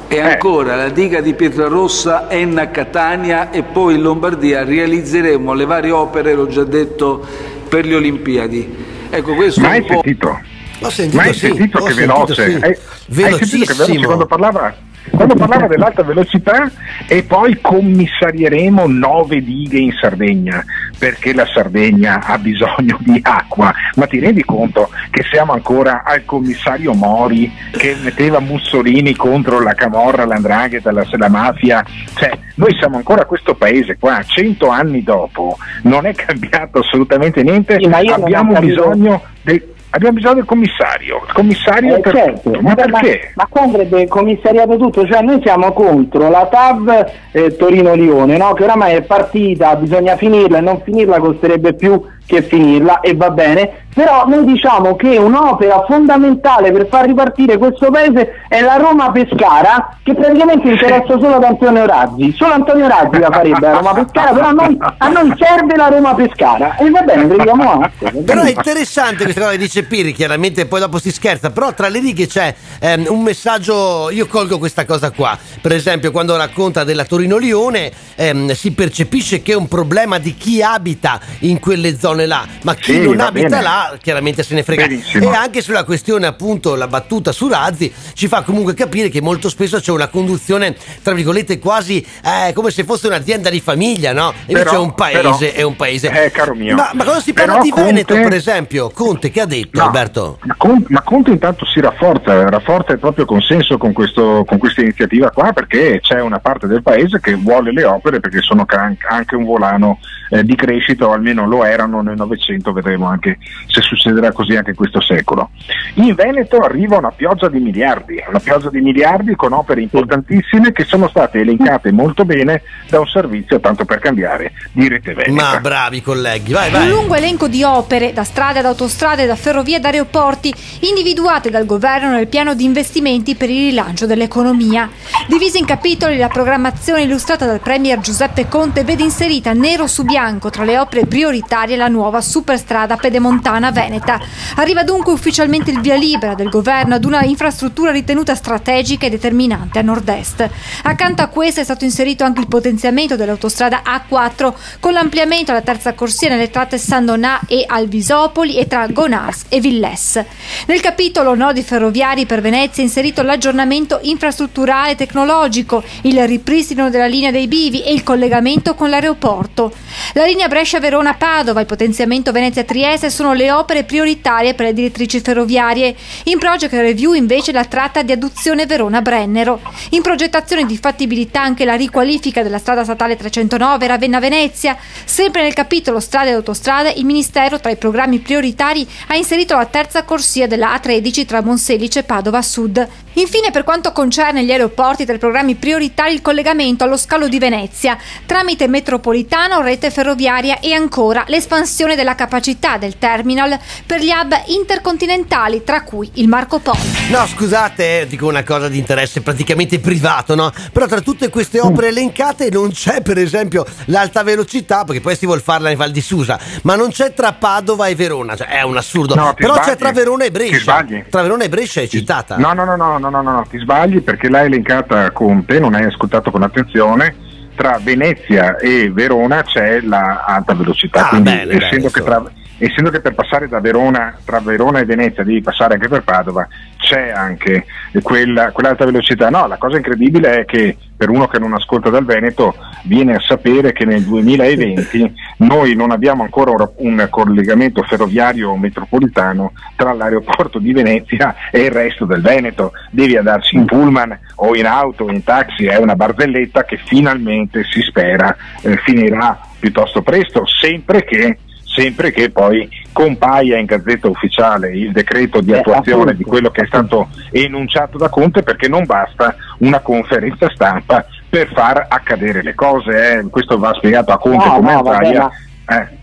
E ancora la diga di Pietrarossa, Enna, Catania e poi in Lombardia realizzeremo le varie opere, l'ho già detto, per le Olimpiadi. Ecco, questo Ma è un po'... sentito? Ho sentito, Ma hai sì, sentito che sentito, veloce? sì. Hai, hai sentito che veloce quando parlava, quando parlava dell'alta velocità e poi commissarieremo nove dighe in Sardegna perché la Sardegna ha bisogno di acqua. Ma ti rendi conto che siamo ancora al commissario Mori che metteva Mussolini contro la Camorra, l'Andrangheta, la, la mafia? Cioè, noi siamo ancora questo paese qua, cento anni dopo, non è cambiato assolutamente niente, Sì, abbiamo bisogno del... Abbiamo bisogno del commissario, il commissario Eh, per certo, tutto. Ma ma, perché? ma qua andrebbe commissariato tutto, cioè noi siamo contro la TAV eh, Torino-Lione, no? che oramai è partita, bisogna finirla e non finirla costerebbe più che finirla e va bene, però noi diciamo che un'opera fondamentale per far ripartire questo paese è la Roma-Pescara che praticamente interessa solo ad Antonio Razzi, solo Antonio Razzi la farebbe la Roma-Pescara, però a noi, a noi serve la Roma-Pescara e va bene, prendiamo atto. Però è interessante questa cosa che dice Piri, chiaramente poi dopo si scherza, però tra le righe c'è ehm, un messaggio, io colgo questa cosa qua, per esempio quando racconta della Torino-Lione ehm, si percepisce che è un problema di chi abita in quelle zone là, ma chi Sì, non abita bene. là chiaramente se ne frega. Benissimo. E anche sulla questione appunto, la battuta su Razzi, ci fa comunque capire che molto spesso c'è una conduzione, tra virgolette, quasi eh, come se fosse un'azienda di famiglia, no? Invece Però- è un paese, però- è un paese. Eh, caro mio. Ma, ma quando si parla Però di Veneto, Conte- per esempio, Conte che ha detto No. Alberto? Ma, Con- ma Conte intanto si rafforza, rafforza il proprio consenso con, questo- con questa iniziativa qua perché c'è una parte del paese che vuole le opere perché sono anche un volano eh, di crescita o almeno lo erano nel Novecento, vedremo anche se succederà così anche in questo secolo. In Veneto arriva una pioggia di miliardi, una pioggia di miliardi con opere importantissime che sono state elencate molto bene da un servizio, tanto per cambiare, di Rete Veneta. Ma bravi colleghi, vai, Un vai. lungo elenco di opere, da strade ad autostrade, da ferrovie ad aeroporti, individuate dal governo nel piano di investimenti per il rilancio dell'economia. Divise in capitoli, la programmazione illustrata dal Premier Giuseppe Conte vede inserita nero su bianco tra le opere prioritarie la nuova superstrada pedemontana veneta. Arriva dunque ufficialmente il via libera del governo ad una infrastruttura ritenuta strategica e determinante a nord-est. Accanto a questa è stato inserito anche il potenziamento dell'autostrada A4 con l'ampliamento alla terza corsia nelle tratte San Donà e Alvisopoli e tra Gonars e Villes. Nel capitolo nodi ferroviari per Venezia è inserito l'aggiornamento infrastrutturale e tecnologico, il ripristino della linea dei bivi e il collegamento con l'aeroporto. La linea Brescia-Verona-Padova, il potenziamento Venezia-Trieste sono le opere prioritarie per le direttrici ferroviarie. In project review invece la tratta di adduzione Verona-Brennero. In progettazione di fattibilità anche la riqualifica della strada statale 309 Ravenna-Venezia. Sempre nel capitolo strade e autostrade il Ministero tra i programmi prioritari ha inserito la terza corsia della A13 tra Monselice e Padova Sud. Infine per quanto concerne gli aeroporti tra i programmi prioritari il collegamento allo scalo di Venezia tramite metropolitana o rete ferroviaria e ancora l'espansione della capacità del terminal per gli hub intercontinentali tra cui il Marco Polo. No, scusate, eh, dico una cosa di interesse praticamente privato, no? Però tra tutte queste opere elencate non c'è, per esempio, l'alta velocità, perché poi si vuol farla in Val di Susa, ma non c'è tra Padova e Verona, cioè è un assurdo. No, ti Però c'è sbagli. tra Verona e Ti Brescia. sbagli. Tra Verona e Brescia è citata. No, no, no, no, no, no, no, no, ti sbagli perché l'hai elencata Conte, non hai ascoltato con attenzione. Tra Venezia e Verona c'è la alta velocità, Ah, quindi bene, essendo, bene, che tra- essendo che per passare da Verona, tra Verona e Venezia devi passare anche per Padova, c'è anche quella, quell'alta velocità. No, la cosa incredibile è che per uno che non ascolta dal Veneto viene a sapere che nel 2020 noi non abbiamo ancora un, un collegamento ferroviario metropolitano tra l'aeroporto di Venezia e il resto del Veneto. Devi andarci in pullman o in auto o in taxi, è una barzelletta che finalmente si spera eh, finirà piuttosto presto, sempre che sempre che poi compaia in gazzetta ufficiale il decreto di Eh, attuazione di quello che è stato enunciato da Conte perché non basta una conferenza stampa per far accadere le cose, eh. questo va spiegato a Conte No, come no, a Zaia. Eh.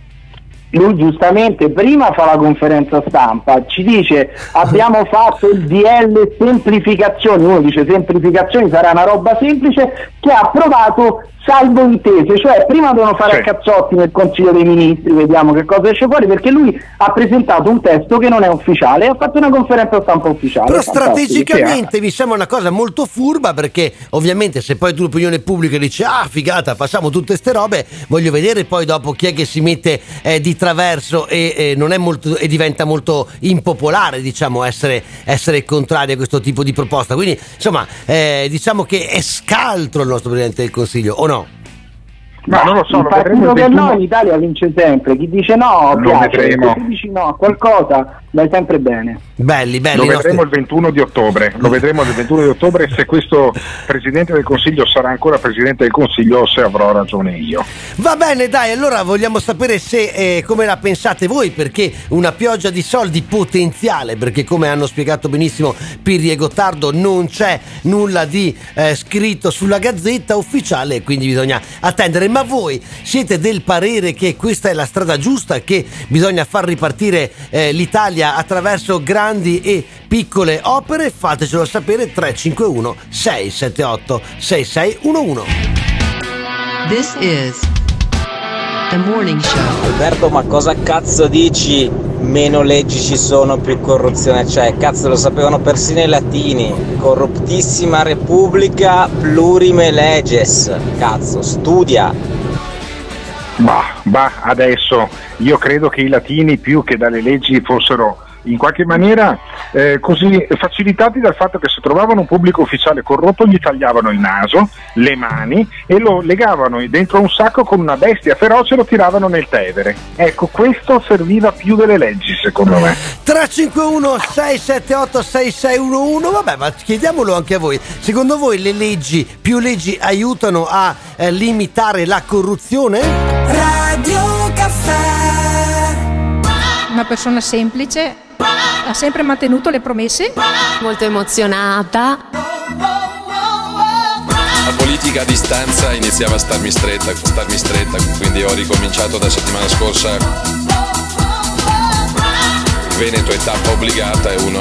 Lui giustamente prima fa la conferenza stampa, ci dice abbiamo fatto il DL semplificazioni, uno dice semplificazioni sarà una roba semplice che ha approvato salvo intese, cioè prima devono fare Sì. a cazzotti nel Consiglio dei Ministri, vediamo che cosa esce fuori, perché lui ha presentato un testo che non è ufficiale e ha fatto una conferenza stampa ufficiale. Però strategicamente mi sembra una cosa molto furba perché ovviamente se poi tu l'opinione pubblica dice ah figata facciamo tutte ste robe voglio vedere poi dopo chi è che si mette eh, di traverso e, e molto, e diventa molto impopolare diciamo essere, essere contrari a questo tipo di proposta quindi insomma eh, diciamo che è scaltro il nostro Presidente del Consiglio o no? Ma non lo so, il lo vedremo partito 21 no in Italia vince sempre, chi dice no Lo piace, vedremo. tu dici no a qualcosa vai sempre bene. Belli, belli. Lo i nostri- vedremo il 21 di ottobre, lo vedremo il 21 di ottobre se questo Presidente del Consiglio sarà ancora Presidente del Consiglio o se avrò ragione io. Va bene, dai, allora vogliamo sapere se eh, come la pensate voi, perché una pioggia di soldi potenziale, perché come hanno spiegato benissimo Pirri e Gottardo non c'è nulla di eh, scritto sulla gazzetta ufficiale, quindi bisogna attendere. Ma voi siete del parere che questa è la strada giusta, che bisogna far ripartire eh, l'Italia attraverso grandi e piccole opere? Fatecelo sapere 351 678 6611. This is the morning show. Alberto, ma cosa cazzo dici? Meno leggi ci sono, più corruzione c'è. Cazzo, lo sapevano persino i latini. Corruptissima repubblica, plurime leges. Cazzo, studia. Bah, bah, adesso io credo che i latini più che dalle leggi fossero in qualche maniera eh, così facilitati dal fatto che se trovavano un pubblico ufficiale corrotto gli tagliavano il naso, le mani e lo legavano dentro un sacco con una bestia feroce e lo tiravano nel Tevere. Ecco, questo serviva più delle leggi secondo me. 351 678 6611 vabbè ma chiediamolo anche a voi secondo voi le leggi più leggi aiutano a eh, limitare la corruzione? Radio Caffè Una persona semplice, ha sempre mantenuto le promesse. Molto emozionata. La politica a distanza iniziava a starmi stretta, a starmi stretta, quindi ho ricominciato da settimana scorsa. Il Veneto è tappa obbligata, è uno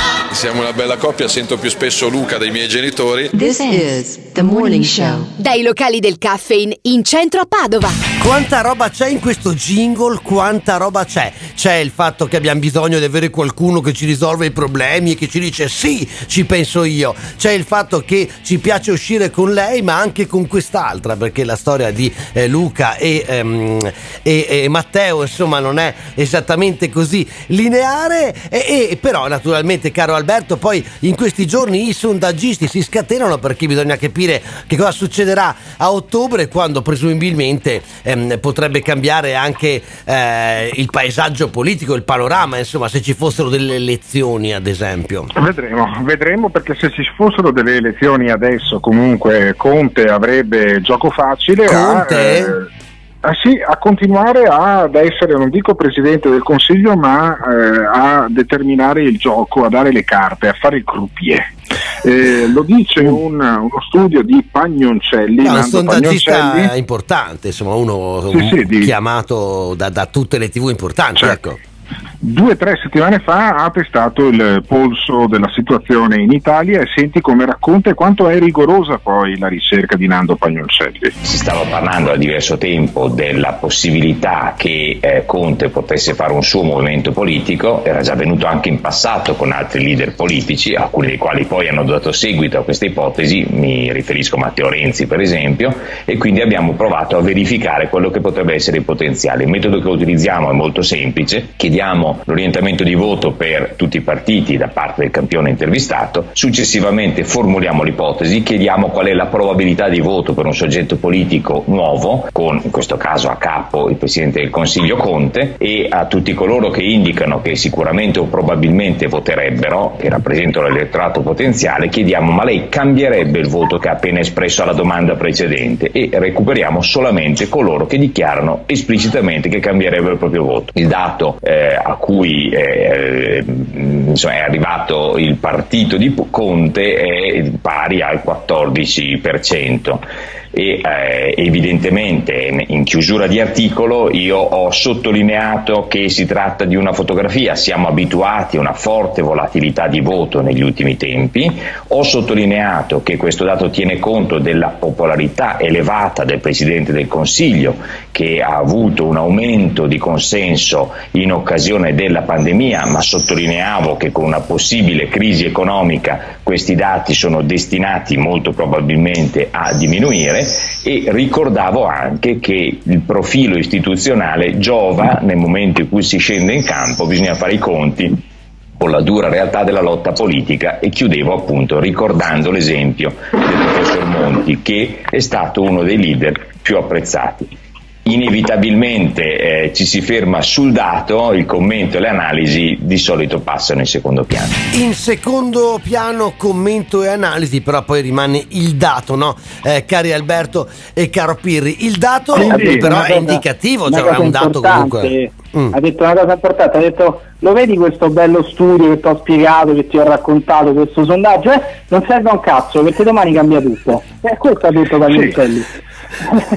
Siamo una bella coppia, sento più spesso Luca dei miei genitori. This is the morning show. Dai locali del caffeine in centro a Padova. Quanta roba c'è in questo jingle? Quanta roba c'è? C'è il fatto che abbiamo bisogno di avere qualcuno che ci risolve i problemi e che ci dice sì, ci penso io. C'è il fatto che ci piace uscire con lei, ma anche con quest'altra, perché la storia di eh, Luca e, ehm, e- e Matteo, insomma, non è esattamente così lineare. E, e- però, naturalmente, caro Alberto, poi in questi giorni i sondaggisti si scatenano perché bisogna capire che cosa succederà a ottobre, quando presumibilmente ehm, potrebbe cambiare anche eh, il paesaggio politico, il panorama, insomma, se ci fossero delle elezioni, ad esempio. Vedremo, vedremo perché se ci fossero delle elezioni adesso comunque Conte avrebbe gioco facile Conte? a, eh, ah sì, a continuare ad essere, non dico Presidente del Consiglio, ma eh, a determinare il gioco, a dare le carte, a fare il croupier. Eh, lo dice un- uno studio di Pagnoncelli, È un sondaggista importante, insomma, uno Sì, sì, di- chiamato da, da tutte le tv importanti, Certo. ecco. Due o tre settimane fa ha testato il polso della situazione in Italia e senti come racconta e quanto è rigorosa poi la ricerca di Nando Pagnoncelli. Si stava parlando da diverso tempo della possibilità che eh, Conte potesse fare un suo movimento politico, era già avvenuto anche in passato con altri leader politici, alcuni dei quali poi hanno dato seguito a questa ipotesi, mi riferisco a Matteo Renzi per esempio, e quindi abbiamo provato a verificare quello che potrebbe essere il potenziale. Il metodo che utilizziamo è molto semplice, chiediamo l'orientamento di voto per tutti i partiti da parte del campione intervistato, successivamente formuliamo l'ipotesi, chiediamo qual è la probabilità di voto per un soggetto politico nuovo, con in questo caso a capo il Presidente del Consiglio Conte, e a tutti coloro che indicano che sicuramente o probabilmente voterebbero, che rappresentano l'elettorato potenziale, chiediamo ma lei cambierebbe il voto che ha appena espresso alla domanda precedente e recuperiamo solamente coloro che dichiarano esplicitamente che cambierebbero il proprio voto. Il dato eh, a cui eh, insomma, è arrivato il partito di Conte è pari al 14% e eh, evidentemente in chiusura di articolo io ho sottolineato che si tratta di una fotografia, siamo abituati a una forte volatilità di voto negli ultimi tempi, ho sottolineato che questo dato tiene conto della popolarità elevata del Presidente del Consiglio che ha avuto un aumento di consenso in occasione della pandemia, ma sottolineavo che con una possibile crisi economica questi dati sono destinati molto probabilmente a diminuire e ricordavo anche che il profilo istituzionale giova nel momento in cui si scende in campo, bisogna fare i conti con la dura realtà della lotta politica e chiudevo appunto ricordando l'esempio del professor Monti che è stato uno dei leader più apprezzati inevitabilmente eh, ci si ferma sul dato, il commento e le analisi di solito passano in secondo piano. In secondo piano commento e analisi, però poi rimane il dato, no? Eh, cari Alberto e caro Pirri, il dato Quindi, però una è cosa- indicativo, una cioè è cosa un dato importante, comunque. Mm. Ha detto una cosa importante, ha detto lo vedi questo bello studio che ti ho spiegato, che ti ho raccontato, questo sondaggio, eh? non serve a un cazzo perché domani cambia tutto. Eh, questo ha detto Pagnoncelli.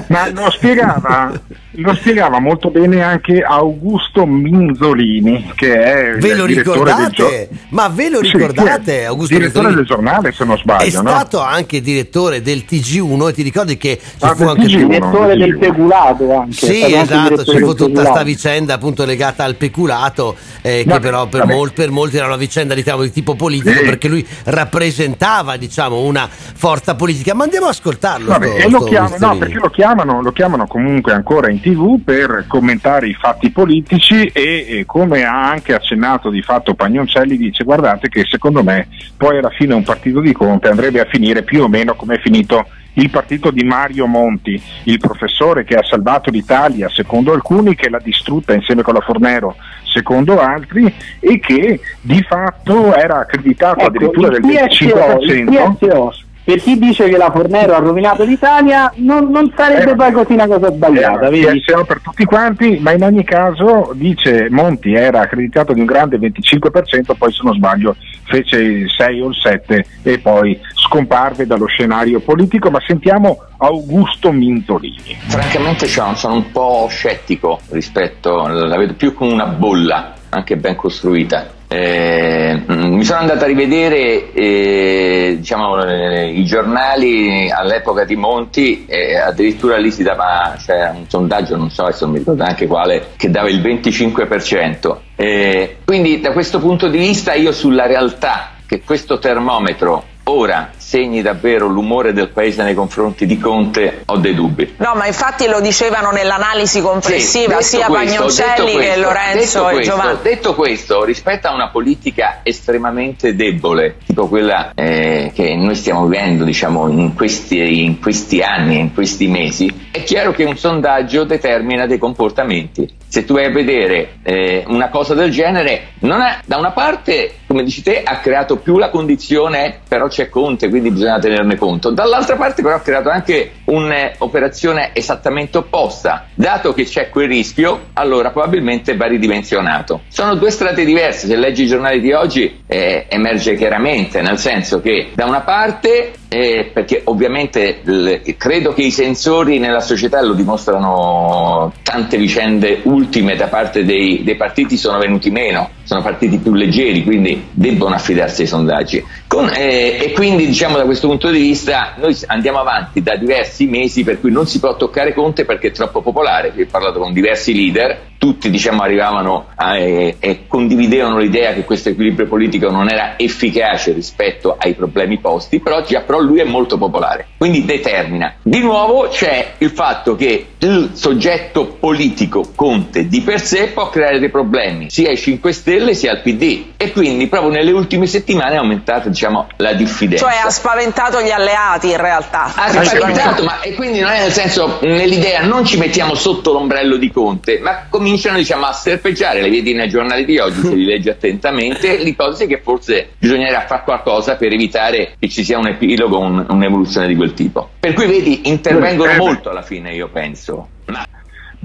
Ma lo spiegava, lo spiegava molto bene anche Augusto Minzolini, che è Ve il lo ricordate? gio- Ma ve lo Sì, ricordate, è? Augusto Direttore Minzolini? del giornale, se non È sbaglio, no? stato anche direttore del TG1 e ti ricordi che ci Ah, fu anche TG1, Direttore del peculato anche. è Sì, anche esatto, ci fu tutta questa vicenda appunto legata al peculato, eh, che però per, mol- per molti era una vicenda diciamo, di tipo politico, Sì. perché lui rappresentava diciamo, una forza politica. Ma andiamo ad ascoltarlo. Vabbè, sto- e lo sto chiamano, no. Perché lo chiamano, lo chiamano comunque ancora in tv per commentare i fatti politici e, e come ha anche accennato di fatto Pagnoncelli dice guardate che secondo me poi alla fine un partito di Conte andrebbe a finire più o meno come è finito il partito di Mario Monti, il professore che ha salvato l'Italia secondo alcuni, che l'ha distrutta insieme con la Fornero secondo altri e che di fatto era accreditato Ecco, addirittura del il PSO, il 25%. PSO, per chi dice che la Fornero ha rovinato l'Italia, non, non sarebbe Eh, poi così una cosa sbagliata, Eh, vedi? PSO per tutti quanti, ma in ogni caso dice Monti era accreditato di un grande 25%, poi se non sbaglio fece il 6 o il 7 e poi scomparve dallo scenario politico, ma sentiamo Augusto Minzolini. Francamente sono un po' scettico rispetto, la vedo più come una bolla, anche ben costruita. Eh, mi sono andato a rivedere eh, diciamo, eh, i giornali all'epoca di Monti e addirittura lì si dava c'era un sondaggio, non so adesso non mi ricordo neanche quale, che dava il 25%. Eh, quindi da questo punto di vista io sulla realtà che questo termometro ora segni davvero l'umore del paese nei confronti di Conte ho dei dubbi. No, ma infatti lo dicevano nell'analisi complessiva Sì, sia questo, Pagnoncelli che Lorenzo e Giovanni. Detto questo, rispetto a una politica estremamente debole, tipo quella eh, che noi stiamo vivendo diciamo, in, questi, in questi anni, in questi mesi, è chiaro che un sondaggio determina dei comportamenti. Se tu vai a vedere eh, una cosa del genere, non è, da una parte, come dici te, ha creato più la condizione, però c'è Conte, quindi bisogna tenerne conto. Dall'altra parte però ha creato anche un'operazione esattamente opposta. Dato che c'è quel rischio, allora probabilmente va ridimensionato. Sono due strade diverse, se leggi i giornali di oggi eh, emerge chiaramente, nel senso che da una parte Eh, perché ovviamente l- credo che i sensori nella società lo dimostrano tante vicende ultime da parte dei, dei partiti sono venuti meno, sono partiti più leggeri, quindi debbono affidarsi ai sondaggi. Con, eh, e quindi diciamo da questo punto di vista noi andiamo avanti da diversi mesi per cui non si può toccare Conte perché è troppo popolare, Io ho parlato con diversi leader, tutti diciamo arrivavano a, e, e condividevano l'idea che questo equilibrio politico non era efficace rispetto ai problemi posti, però, già, però lui è molto popolare, quindi determina. Di nuovo c'è il fatto che il soggetto politico Conte di per sé può creare dei problemi sia ai 5 Stelle sia al PD e quindi proprio nelle ultime settimane è aumentata diciamo, la diffidenza. Cioè ha spaventato gli alleati in realtà. Ha spaventato, ma e quindi non è nel senso, nell'idea non ci mettiamo sotto l'ombrello di Conte, ma cominciano diciamo, a serpeggiare, le vedi nei giornali di oggi, se li leggi attentamente, l'ipotesi che forse bisognerà fare qualcosa per evitare che ci sia un epilogo, un, un'evoluzione di quel tipo. Per cui vedi, intervengono Eh, molto alla fine, io penso. Ma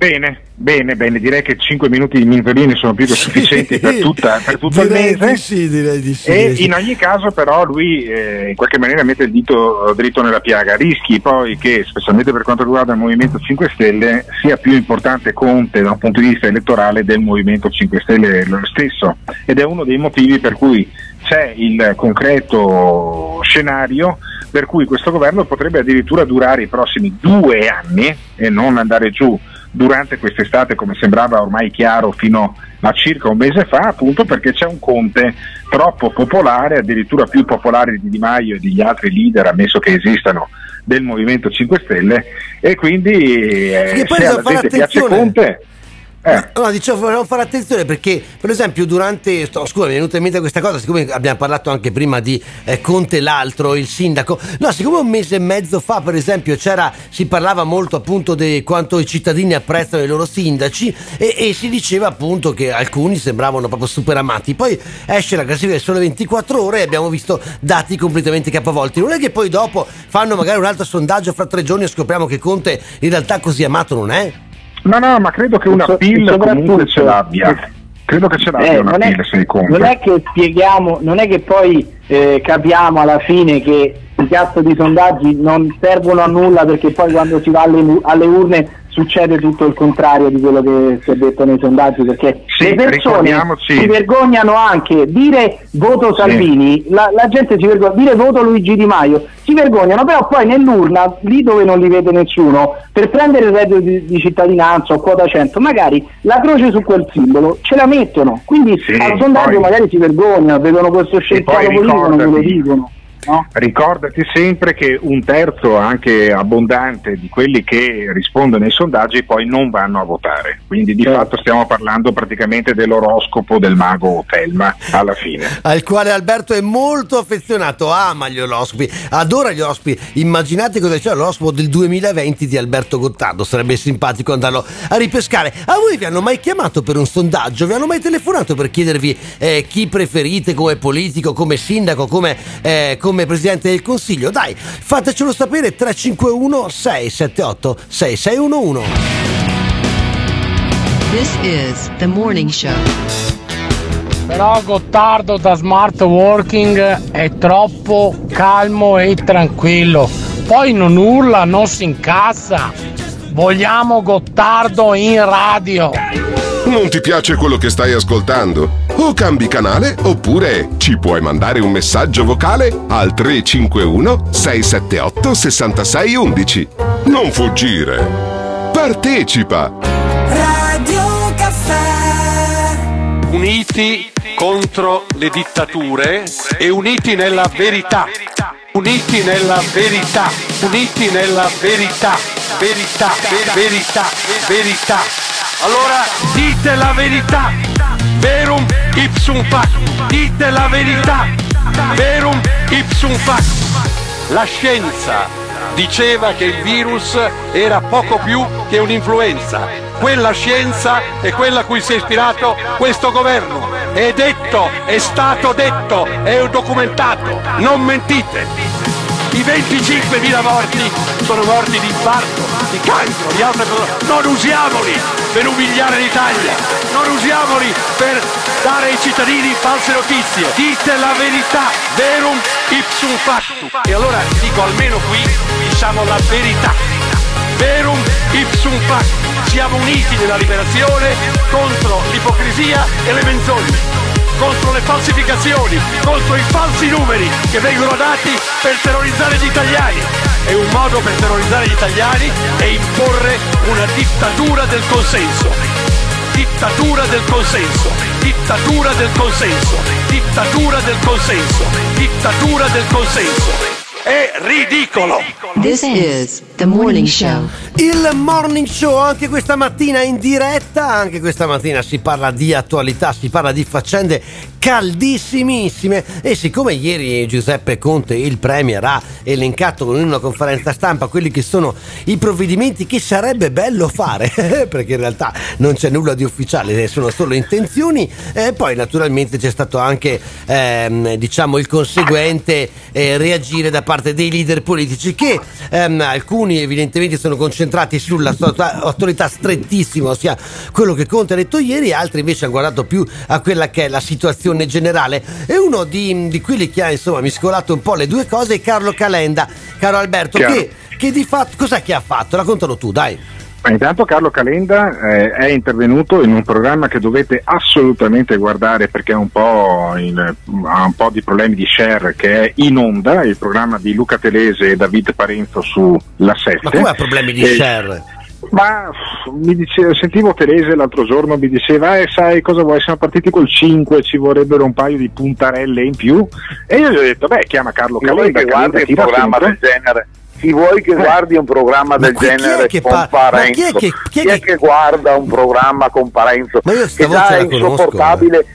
Bene, bene, bene, direi che 5 minuti di Minzolini sono più che sufficienti per, tutta, per tutto il mese. sì, direi di sì. E sì. in ogni caso però lui eh, in qualche maniera mette il dito dritto nella piaga, rischi poi che specialmente per quanto riguarda il Movimento 5 Stelle sia più importante Conte da un punto di vista elettorale del Movimento 5 Stelle stesso ed è uno dei motivi per cui c'è il concreto scenario per cui questo governo potrebbe addirittura durare i prossimi due anni e non andare giù durante quest'estate come sembrava ormai chiaro fino a circa un mese fa appunto perché c'è un Conte troppo popolare, addirittura più popolare di Di Maio e degli altri leader ammesso che esistano del Movimento 5 Stelle e quindi eh, se alla gente piace. Conte eh, No, dicevo, volevo fare attenzione perché, per esempio, durante. sto- scusa, mi è venuta in mente questa cosa, siccome abbiamo parlato anche prima di eh, Conte l'altro, il sindaco. No, siccome un mese e mezzo fa, per esempio, si parlava molto appunto di quanto i cittadini apprezzano i loro sindaci e, e si diceva appunto che alcuni sembravano proprio super amati. Poi esce la classifica del sole 24 ore e abbiamo visto dati completamente capovolti. Non è che poi dopo fanno magari un altro sondaggio fra tre giorni e scopriamo che Conte in realtà così amato non è? No no ma credo che una So- PIL soprattutto- comunque ce l'abbia. Credo che ce l'abbia Eh, una PIL se Conte non è che spieghiamo, non è che poi eh, capiamo alla fine che i cazzo di sondaggi non servono a nulla perché poi quando si va alle, alle urne succede tutto il contrario di quello che si è detto nei sondaggi perché Sì, le persone si vergognano anche dire voto Salvini, la, la gente si vergogna, dire voto Luigi Di Maio, si vergognano però poi nell'urna, lì dove non li vede nessuno, per prendere il reddito di, di cittadinanza o quota 100, magari la croce su quel simbolo ce la mettono, quindi Sì, al sondaggio poi- magari si vergognano, vedono questo poi politico non ve lo dicono. No? Ricordati sempre che un terzo anche abbondante di quelli che rispondono ai sondaggi poi non vanno a votare, quindi di fatto stiamo parlando praticamente dell'oroscopo del mago Telma alla fine. al quale Alberto è molto affezionato, ama gli oroscopi, adora gli oroscopi. Immaginate cosa c'è l'oroscopo del 2020 di Alberto Gottardo, sarebbe simpatico andarlo a ripescare. A voi vi hanno mai chiamato per un sondaggio? Vi hanno mai telefonato per chiedervi eh, chi preferite come politico, come sindaco, come, eh, come presidente del consiglio? Dai, fatecelo sapere 351 678 6611. This is the morning show. Però Gottardo da smart working è troppo calmo e tranquillo. Poi non urla, non si incazza. Vogliamo Gottardo in radio. Non ti piace quello che stai ascoltando? O cambi canale oppure ci puoi mandare un messaggio vocale al 351 678 6611. Non fuggire. Partecipa. Radio Caffè uniti contro le dittature e uniti nella verità. Uniti nella verità, uniti nella verità, verità, ver- verità, verità. Allora dite la verità, verum ipsum fac, dite la verità, verum ipsum fac. La scienza diceva che il virus era poco più che un'influenza. Quella scienza è quella a cui si è ispirato questo governo. È detto, è stato detto, è documentato. Non mentite. I 25.000 morti sono morti di infarto, di cancro, di altre cose. Non usiamoli! per umiliare l'Italia, non usiamoli per dare ai cittadini false notizie. Dite la verità, verum ipsum factum. E allora dico almeno qui diciamo la verità. Verum ipsum factum. Siamo uniti nella liberazione contro l'ipocrisia e le menzogne contro le falsificazioni, contro i falsi numeri che vengono dati per terrorizzare gli italiani. E un modo per terrorizzare gli italiani è imporre una dittatura del consenso. Dittatura del consenso, dittatura del consenso, dittatura del consenso, dittatura del consenso. È ridicolo! This is the morning show. Il morning show anche questa mattina in diretta, anche questa mattina si parla di attualità, si parla di faccende caldissimissime e siccome ieri Giuseppe Conte, il Premier, ha elencato in una conferenza stampa quelli che sono i provvedimenti che sarebbe bello fare, perché in realtà non c'è nulla di ufficiale, sono solo intenzioni, e poi naturalmente c'è stato anche ehm, diciamo il conseguente eh, reagire da parte dei leader politici che ehm, alcuni evidentemente sono concentrati sulla sua autorità strettissima, ossia quello che Conte ha detto ieri, altri invece hanno guardato più a quella che è la situazione generale. E uno di, di quelli che ha insomma miscolato un po' le due cose è Carlo Calenda. Caro Alberto, che, che di fatto cos'è che ha fatto? Raccontalo tu, dai. Ma intanto Carlo Calenda eh, è intervenuto in un programma che dovete assolutamente guardare perché ha un, po' in- ha un po' di problemi di share che è in onda, il programma di Luca Telese e David Parenzo su La 7. Ma come ha problemi di E- share? Ma mi dice- sentivo Telese l'altro giorno, mi diceva, eh sai cosa vuoi, siamo partiti col 5, ci vorrebbero un paio di puntarelle in più. E io gli ho detto, beh, chiama Carlo Calenda. che un tira programma sempre. del genere? Chi vuoi che guardi un programma del chi è genere che con pa- Parenzo? ma chi è che- chi è che- guarda un programma con Parenzo? Ma io che già è conosco, eh. insopportabile.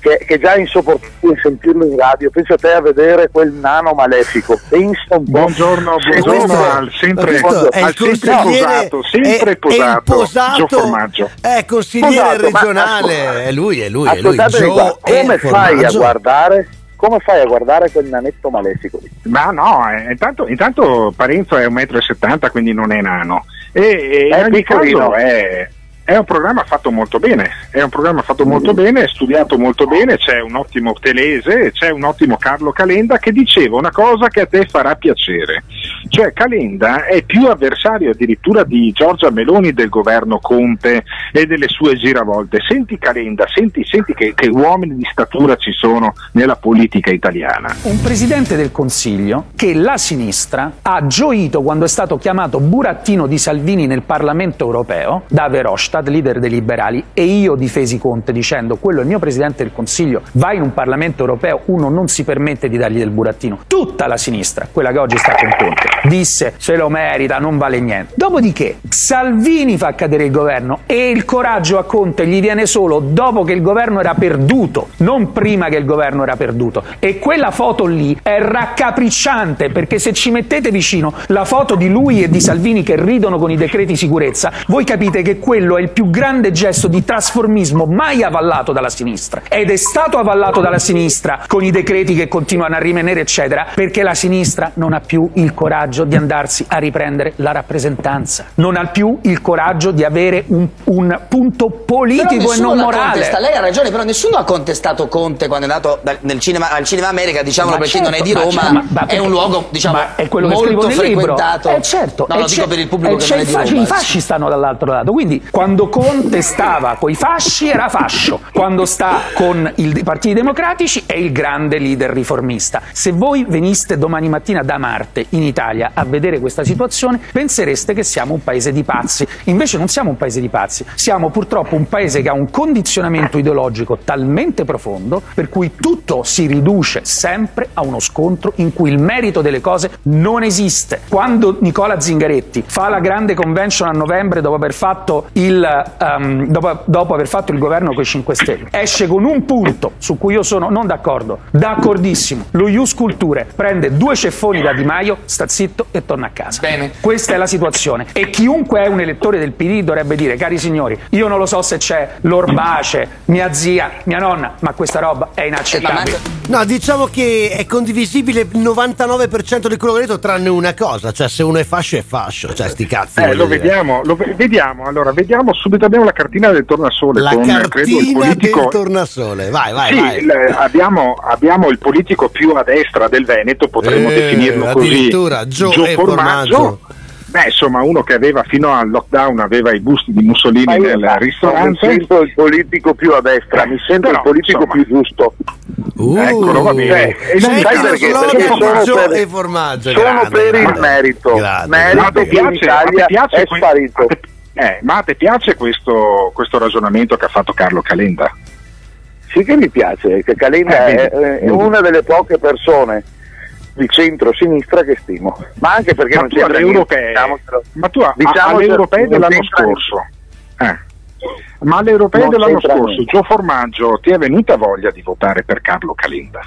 Che, che già è insopportabile sentirlo in radio, pensa te a vedere quel nano malefico. Pensa un po'. Buongiorno, buongiorno al sempre, è al il sempre consigliere posato, sempre è- è posato, il posato, Gio Formaggio. è consigliere Posato, ma regionale, ascolta- è lui, è lui, è lui. Gio è come fai a guardare? Come fai a guardare quel nanetto malefico? Ma no, eh, intanto, intanto Parenzo è 1,70 m, quindi non è nano. E, e in È ogni piccolino. caso è, è un programma fatto molto bene, è un programma fatto molto bene, è studiato molto bene, c'è un ottimo Telese, c'è un ottimo Carlo Calenda che diceva una cosa che a te farà piacere. Cioè Calenda è più avversario addirittura di Giorgia Meloni del governo Conte e delle sue giravolte. Senti Calenda, senti, senti che, che uomini di statura ci sono nella politica italiana. Un presidente del Consiglio che la sinistra ha gioito quando è stato chiamato burattino di Salvini nel Parlamento europeo da Verhofstadt, leader dei liberali, e io difesi Conte dicendo quello è il mio presidente del Consiglio, va in un Parlamento europeo, uno non si permette di dargli del burattino. Tutta la sinistra, quella che oggi sta con Conte, disse se lo merita, non vale niente. Dopodiché Salvini fa cadere il governo e il coraggio a Conte gli viene solo dopo che il governo era perduto, non prima che il governo era perduto. E quella foto lì è raccapricciante perché se ci mettete vicino la foto di lui e di Salvini che ridono con i decreti sicurezza, voi capite che quello è il più grande gesto di trasformismo mai avallato dalla sinistra. Ed è stato avallato dalla sinistra con i decreti che continuano a rimanere, eccetera, perché la sinistra non ha più il coraggio di andarsi a riprendere la rappresentanza, non ha più il coraggio di avere un, un punto politico e non morale. Lei ha ragione, però nessuno ha contestato Conte quando è andato cinema, al Cinema America, diciamolo Ma per chi certo, non è di ma Roma, certo, ma- ma è perché- un luogo diciamo, ma è quello che scrivo molto nel libro. frequentato. Eh, certo, no, lo dico per il pubblico che non è di Roma. I fasci stanno dall'altro lato, quindi quando Conte stava con i fasci era fascio, quando sta con i partiti democratici è il grande leader riformista. Se voi veniste domani mattina da Marte in Italia a vedere questa situazione, pensereste che siamo un paese di pazzi. Invece non siamo un paese di pazzi, siamo purtroppo un paese che ha un condizionamento ideologico talmente profondo per cui tutto si riduce sempre a uno scontro in cui il merito delle cose non esiste. Quando Nicola Zingaretti fa la grande convention a novembre dopo aver fatto il, ehm, dopo, dopo aver fatto il governo con i 5 Stelle, esce con un punto su cui io sono non d'accordo, d'accordissimo. Lo Ius Culture prende due ceffoni da Di Maio, sta zitto e torna a casa. Bene. Questa è la situazione. E chiunque è un elettore del PD dovrebbe dire, cari signori, io non lo so se c'è l'orbace, mia zia, mia nonna, ma questa roba è inaccettabile. No, diciamo che è condivisibile il 99% di quello che ho detto, tranne una cosa, cioè se uno è fascio è fascio, cioè sti cazzi. Eh, lo dire. vediamo, lo ve- vediamo, allora vediamo abbiamo subito abbiamo la cartina del tornasole La con credo, il cartina politico del tornasole. Vai, vai, Sì, vai. il- abbiamo, abbiamo il politico più a destra del Veneto, potremmo Eh, definirlo così. addirittura, Gio E. Formaggio. Beh, insomma, uno che aveva fino al lockdown aveva i busti di Mussolini Ma io nel non mi ristorante. sento il politico più a destra, mi sento Però, il politico insomma. più giusto. Eccolo, va bene. Cioè, non sai sai perché? perché? Sono Gio per, e formaggio. sono grande, per il grande. merito, Grande. Merito che in Italia piace è sparito. Eh, ma a te piace questo, questo ragionamento che ha fatto Carlo Calenda? Sì che mi piace, che Calenda Eh, è, vedi, è vedi. una delle poche persone di centro-sinistra che stimo, ma anche perché Ma non europee- diciamocelo. Ma tu a- Diciamocelo, alle europee non dell'anno scorso, eh, ma alle europee Non dell'anno scorso. Gio Formaggio, ti è venuta voglia di votare per Carlo Calenda?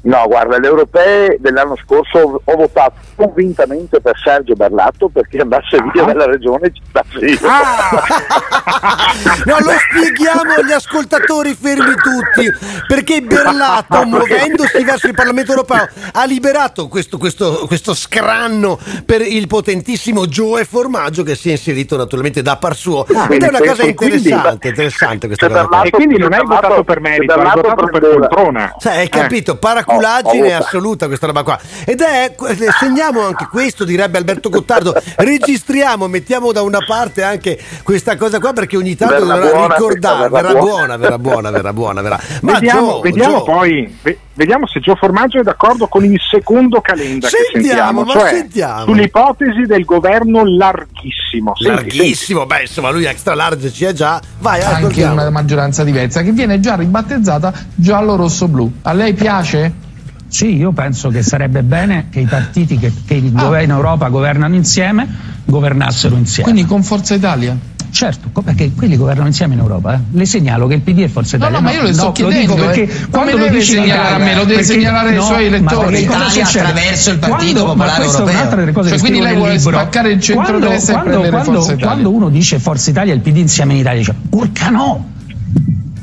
No, guarda, le europee dell'anno scorso ho- votato convintamente per Sergio Berlatto perché andasse via dalla regione cittasse io. No, lo spieghiamo agli ascoltatori fermi tutti, perché Berlato, muovendosi verso il Parlamento europeo, ha liberato questo, questo, questo scranno per il potentissimo Joe Formaggio che si è inserito naturalmente da par suo. Ed è una cosa quindi- interessante, interessante questa cosa. E quindi non hai Berlato- votato per merito, hai Berlato votato per prendeva- poltrona. Cioè, hai capito, paraculaggine Ho- ho votato. assoluta questa roba qua. Ed è, eh, segniamo anche questo, direbbe Alberto Gottardo, registriamo, mettiamo da una parte anche questa cosa qua perché ogni tanto Verrà dovrà ricordare, verrà verrà buona, verrà buona, verrà buona, verrà. Ma vediamo Gio, vediamo Gio, poi ve- vediamo se Gio Formaggio è d'accordo con il secondo calenda Sentiamo, che sentiamo, ma cioè sentiamo. sull'ipotesi del governo larghissimo. Senti, larghissimo, beh insomma lui extra large ci è già, vai anche ascoltiamo. una maggioranza diversa che viene già ribattezzata giallo-rosso-blu. A lei piace? Sì, io penso che sarebbe bene che i partiti che, che in Ah. in Europa governano insieme governassero insieme. Quindi con Forza Italia? Certo, perché quelli governano insieme in Europa. eh. Le segnalo che il PD è Forza No, Italia. no, ma io le sto lo chiedendo, dico perché eh. Quando lo deve dici in segnalare Italia, a me, lo deve segnalare ai no, suoi elettori. L'Italia succede? attraverso il Partito Quando- Popolare ma questa Europeo. è un'altra delle cose Cioè, che quindi lei vuole libro. spaccare il centrodestra e quando, quando, Italia. quando uno dice Forza Italia e il PD insieme in Italia dice urca no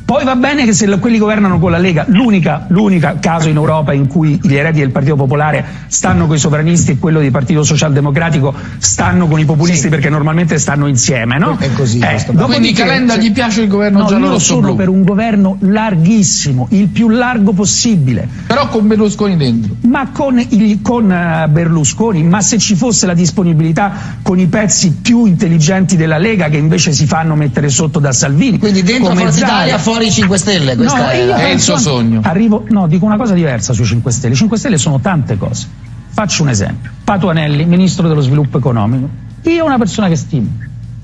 poi va bene che se quelli governano con la Lega, l'unica, l'unica caso in Europa in cui gli eredi del Partito Popolare stanno con i sovranisti e quello del Partito Socialdemocratico stanno con i populisti perché normalmente stanno insieme, no? È così, Eh, Quindi Calenda gli piace il governo no, giallo io rosso sono blu. per un governo larghissimo, il più largo possibile. Però con Berlusconi dentro. Ma con, il- con, eh, Berlusconi, ma se ci fosse la disponibilità con i pezzi più intelligenti della Lega che invece si fanno mettere sotto da Salvini. Quindi dentro Forza. Italia, fuori 5 Stelle. Questa No, è il suo sogno. Arrivo, no, dico una cosa diversa sui 5 Stelle. I 5 Stelle sono tante cose. Faccio un esempio. Patuanelli, ministro dello sviluppo economico. Io una persona che stimo,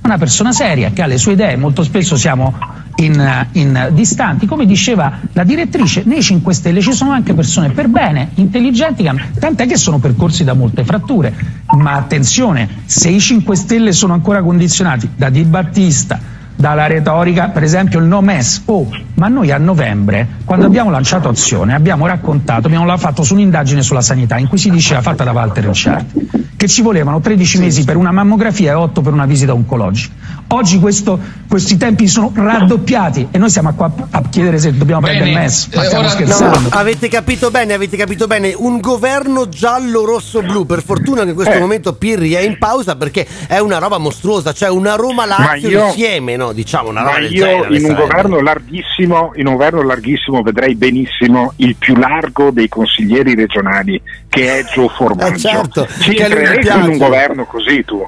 una persona seria che ha le sue idee, molto spesso siamo in, in distanti. Come diceva la direttrice, nei 5 Stelle ci sono anche persone per bene, intelligenti, tant'è che sono percorsi da molte fratture. Ma attenzione, se i 5 Stelle sono ancora condizionati da Di Battista, dalla retorica, per esempio il no MES. Oh, ma noi a novembre, quando abbiamo lanciato azione, abbiamo raccontato, abbiamo fatto su un'indagine sulla sanità in cui si diceva, fatta da Walter Ricciardi, che ci volevano 13 mesi per una mammografia e 8 per una visita oncologica. Oggi questo- questi tempi sono raddoppiati e noi siamo qua a chiedere se dobbiamo Bene, prendere il MES. Ma eh, stiamo ora- scherzando. No, avete capito bene, avete capito bene. Un governo giallo-rosso-blu. Per fortuna che in questo Eh. momento Pirri è in pausa perché è una roba mostruosa. Cioè una Roma-Lazio Ma io- insieme, no? Diciamo una roba Ma del io genere. in un sarebbe. governo larghissimo, in un governo larghissimo vedrei benissimo il più largo dei consiglieri regionali che è Gio Formaggio. Eh, certo, Ci entreresti in un governo così tu?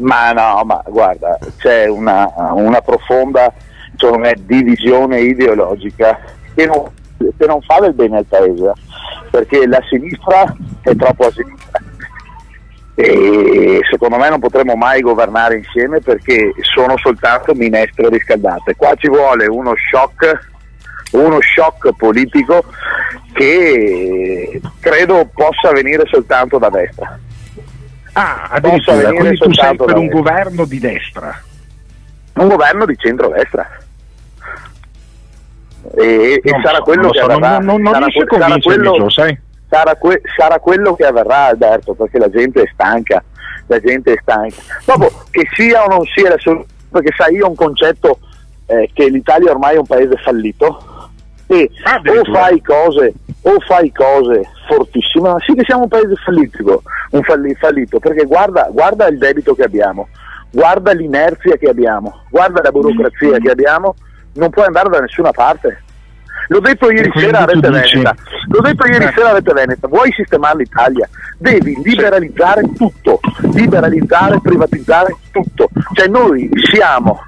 Ma no, ma guarda, c'è una, una profonda me, divisione ideologica che non, che non fa del bene al paese, perché la sinistra è troppo a sinistra e secondo me non potremo mai governare insieme perché sono soltanto minestre riscaldate. Qua ci vuole uno shock, uno shock politico che credo possa venire soltanto da destra. Ah, addirittura, venire quindi tu sei per un destra. governo di destra. un governo di centrodestra. E, e Non sarà so, quello che so, non- avverrà. non- non sarà, que- sarà quello, Gio, sai? sarà que- sarà quello che avverrà Alberto, perché la gente è stanca, la gente è stanca. Dopo, che sia o non sia perché sai, io ho un concetto eh, che l'Italia ormai è un paese fallito e Ah, o fai cose o fai cose fortissime, ma sì che siamo un paese fallito, un falli- fallito perché guarda, guarda il debito che abbiamo, guarda l'inerzia che abbiamo, guarda la burocrazia che abbiamo, non puoi andare da nessuna parte. L'ho detto ieri sera a Rete Veneta, l'ho detto ieri sera a Rete Veneta, vuoi sistemare l'Italia? Devi liberalizzare tutto, liberalizzare, privatizzare tutto. Cioè noi siamo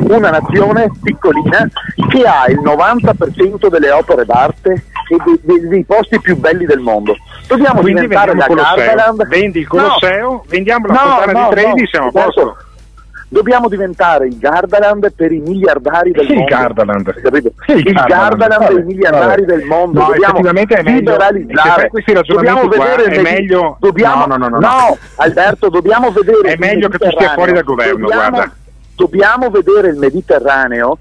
una nazione piccolina che ha il 90% delle opere d'arte e dei, dei- dei posti più belli del mondo. Dobbiamo Quindi diventare Colosseo, Gardaland. vendi il Colosseo, vendiamo la No, fontana no, di Trevi, no, siamo a posto. Dobbiamo diventare il Gardaland per i miliardari del Sì, il mondo. Gardaland. Sì, il Gardaland. Per i miliardari del mondo. No, dobbiamo effettivamente è meglio- se questi ragionamenti dobbiamo qua, è meglio- Dobbiamo, No, no, no, no, no. Alberto, dobbiamo vedere. È meglio che tu stia fuori dal governo, Dobbiamo- guarda. Dobbiamo vedere il Mediterraneo,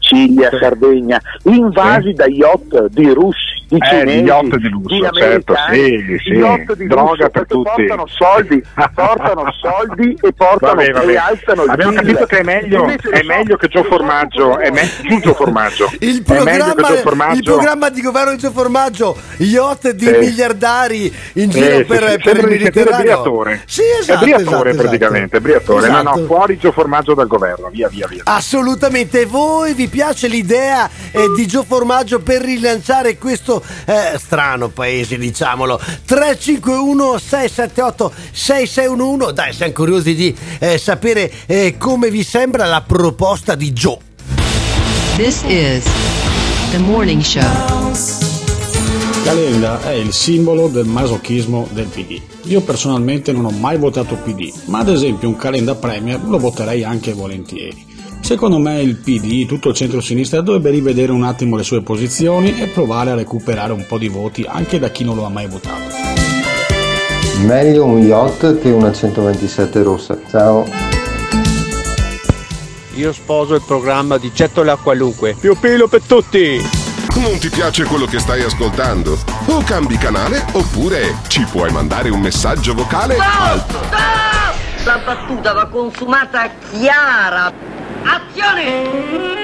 Sicilia, Sardegna, invasi da yacht di russi, di Eh, cinesi, di yacht di lusso, certo, americani, sì, sì. yacht di Droga lusso, per tutti. portano soldi, portano soldi e portano Vabbè, vabbè. e alzano il Abbiamo capito che è meglio, è meglio che Gio Formaggio, è me- più Gio Formaggio. Il È meglio programma, Formaggio. il programma di governo di Gio Formaggio, yacht di Sì. miliardari in Eh, giro sì, per, sì, per il di Mediterraneo. Briatore. Sì, è esatto, Briatore esatto, praticamente, è Briatore. No, Esatto. no, fuori Gio Formaggio dal governo, via, via, via. Assolutamente, voi vi piace l'idea eh, di Gio Formaggio per rilanciare questo eh, strano paese, diciamolo? 351 678 6611. Dai, siamo curiosi di eh, sapere eh, come vi sembra la proposta di Gio. This is the morning show. Calenda è il simbolo del masochismo del PD. Io personalmente non ho mai votato PD, ma ad esempio un Calenda Premier lo voterei anche volentieri. Secondo me il PD, tutto il centro-sinistra, dovrebbe rivedere un attimo le sue posizioni e provare a recuperare un po' di voti anche da chi non lo ha mai votato. Meglio un yacht che una 127 rossa. Ciao. Io sposo il programma di Gettola Qualunque. Più pelo per tutti! Non ti piace quello che stai ascoltando? O cambi canale oppure ci puoi mandare un messaggio vocale al La battuta va consumata chiara. Azione!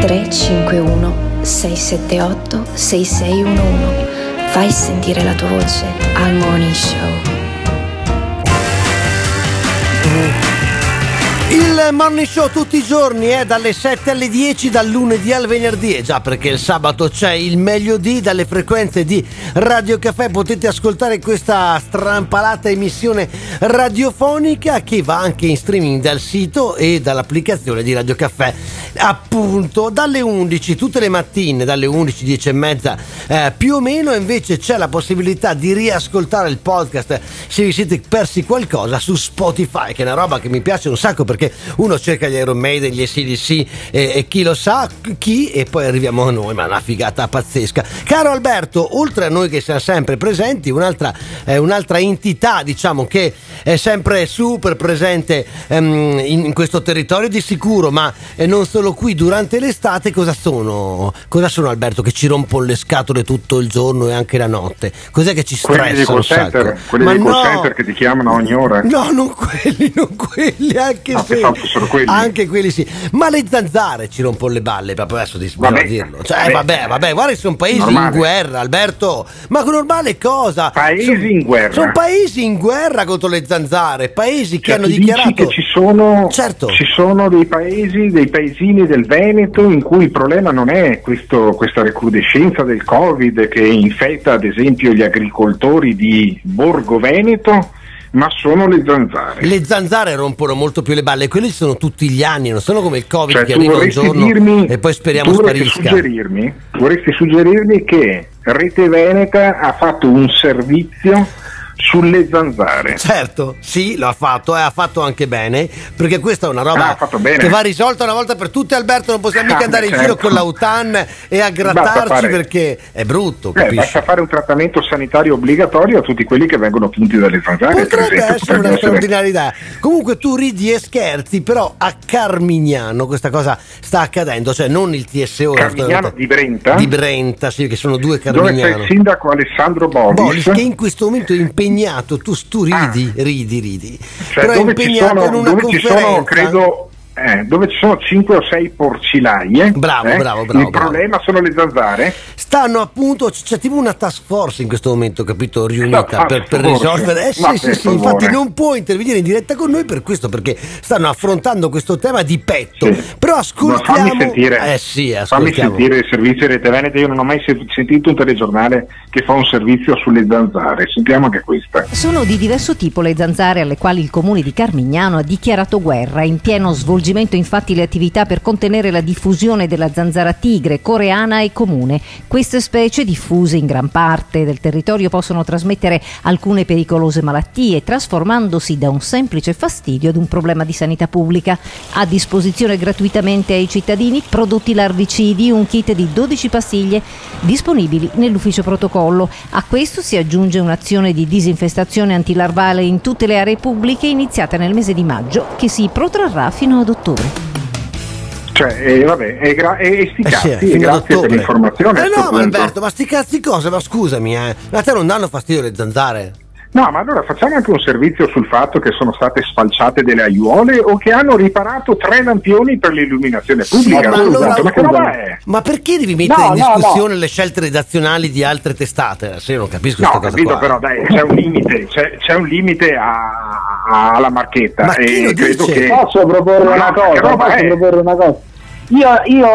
351 678 6611 Fai sentire la tua voce al Morning Show. Il morning show tutti i giorni è dalle 7 alle 10, dal lunedì al venerdì. E già perché il sabato c'è il meglio di dalle frequenze di Radio Caffè. Potete ascoltare questa strampalata emissione radiofonica che va anche in streaming dal sito e dall'applicazione di Radio Caffè. Appunto, dalle 11 tutte le mattine, dalle 11, 10 e mezza eh, più o meno, invece c'è la possibilità di riascoltare il podcast se vi siete persi qualcosa su Spotify, che è una roba che mi piace un sacco perché uno cerca gli Iron Maiden, gli ACDC e, e chi lo sa chi e poi arriviamo a noi, ma è una figata pazzesca. Caro Alberto, oltre a noi che siamo sempre presenti, un'altra, eh, un'altra entità diciamo che è sempre super presente ehm, in, in questo territorio di sicuro, ma eh, non solo qui durante l'estate, cosa sono? Cosa sono Alberto che ci rompono le scatole tutto il giorno e anche la notte? Cos'è che ci Quelli dei stressa call un sacco? center, quelli Ma dei call no! center che ti chiamano ogni ora. No, non quelli, non quelli, anche No, se. pensavo fossero quelli. Anche quelli sì. Ma le zanzare ci rompono le balle, proprio adesso di Vabbè, dirlo. Cioè, vabbè. vabbè, vabbè, guarda che sono paesi Normale. in guerra, Alberto. Ma con normale cosa? Paesi Sono- in guerra. Sono paesi in guerra contro le zanzare, paesi che Cioè, hanno tu dici dichiarato. che ci sono, Certo. ci sono dei paesi, dei paesini del Veneto in cui il problema non è questo- questa recrudescenza del Covid che infetta ad esempio gli agricoltori di Borgo Veneto, ma sono le zanzare. Le zanzare rompono molto più le balle, quelli sono tutti gli anni, non sono come il Covid Cioè, che arriva un giorno dirmi, e poi speriamo tu vorresti sparisca. suggerirmi, vorresti suggerirmi che Rete Veneta ha fatto un servizio sulle zanzare. Certo, sì, lo ha fatto e ha fatto anche bene, perché questa è una Ah, roba bene. che va risolta una volta per tutte, Alberto, non possiamo mica Ah, andare in beh, giro certo. con l'autan e a grattarci fare- perché è brutto, Eh, basta fare un trattamento sanitario obbligatorio a tutti quelli che vengono punti dalle zanzare. Potrebbe esempio, essere una essere- straordinaria idea. Comunque tu ridi e scherzi, però a Carmignano questa cosa sta accadendo, cioè non il TSO Carmignano di Brenta? Di Brenta, sì, che sono due Dove c'è Carmignano. il sindaco Alessandro Bolis, Bolis che in questo momento è impegnato, tu, tu ridi, ridi, ridi. cioè però è impegnato sono, in una conferenza. sono, credo, eh, dove ci sono 5 o 6 porcilaie. Bravo, eh, bravo, bravo, Il problema sono le zanzare. Stanno appunto, c- c'è tipo una task force in questo momento, capito, riunita per, per risolvere. Eh sì, Ma sì, sì, infatti non può intervenire in diretta con noi per questo, perché stanno affrontando questo tema di petto. Però Ma ascoltiamo. fammi sentire, Eh sì, fammi ascoltiamo. sentire il servizio Rete Veneta. Io non ho mai se- sentito un telegiornale che fa un servizio sulle zanzare. Sentiamo anche questa. Sono di diverso tipo le zanzare alle quali il comune di Carmignano ha dichiarato guerra. In pieno svolgimento infatti le attività per contenere la diffusione della zanzara tigre coreana e comune. Queste specie, diffuse in gran parte del territorio, possono trasmettere alcune pericolose malattie, trasformandosi da un semplice fastidio ad un problema di sanità pubblica. A disposizione gratuitamente ai cittadini prodotti larvicidi, un kit di 12 pastiglie disponibili nell'ufficio protocollo. A questo si aggiunge un'azione di disinfestazione antilarvale in tutte le aree pubbliche iniziata nel mese di maggio che si protrarrà fino ad ottobre. Cioè, eh, vabbè, e, gra- e- sti Eh sì, cazzi, e fino ad grazie per ottobre. l'informazione. Eh no, ma. Alberto, ma sti cazzi cosa? Ma scusami, eh. A te non danno fastidio le zanzare? No, ma allora facciamo anche un servizio sul fatto che sono state sfalciate delle aiuole o che hanno riparato tre lampioni per l'illuminazione pubblica. ma, Scusate, allora- ma che roba è? ma perché devi mettere No, in no, discussione le scelte redazionali di altre testate? Se io non capisco No, ho questa cosa capito, qua. però dai, c'è un limite, c'è, c'è un limite a- alla marchetta. Ma e credo dice? che... Posso proporre una cosa? roba Posso è? proporre una cosa? Io, io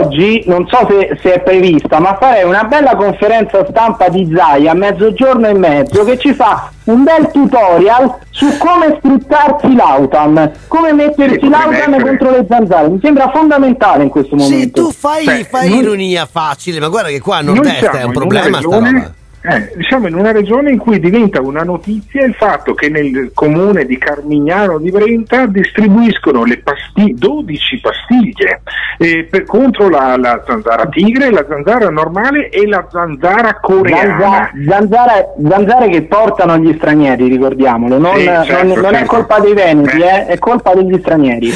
oggi, non so se, se è prevista, ma farei una bella conferenza stampa di Zai a mezzogiorno e mezzo che ci fa un bel tutorial su come sfruttarsi l'autam, come mettersi Sì, essere. contro le zanzare. Mi sembra fondamentale in questo momento. Sì, tu fai, Cioè, fai noi- ironia facile, ma guarda che qua a Noi nord-est siamo è un problema sta regione- roba. Eh, siamo in una regione in cui diventa una notizia il fatto che nel comune di Carmignano di Brenta distribuiscono le pasti- 12 pastiglie eh, per- contro la, la zanzara tigre, la zanzara normale e la zanzara coreana. Zanza- zanzare, zanzare che portano gli stranieri, ricordiamolo, non, Sì, certo, non- non è certo. colpa dei veneti, Beh. eh, è colpa degli stranieri.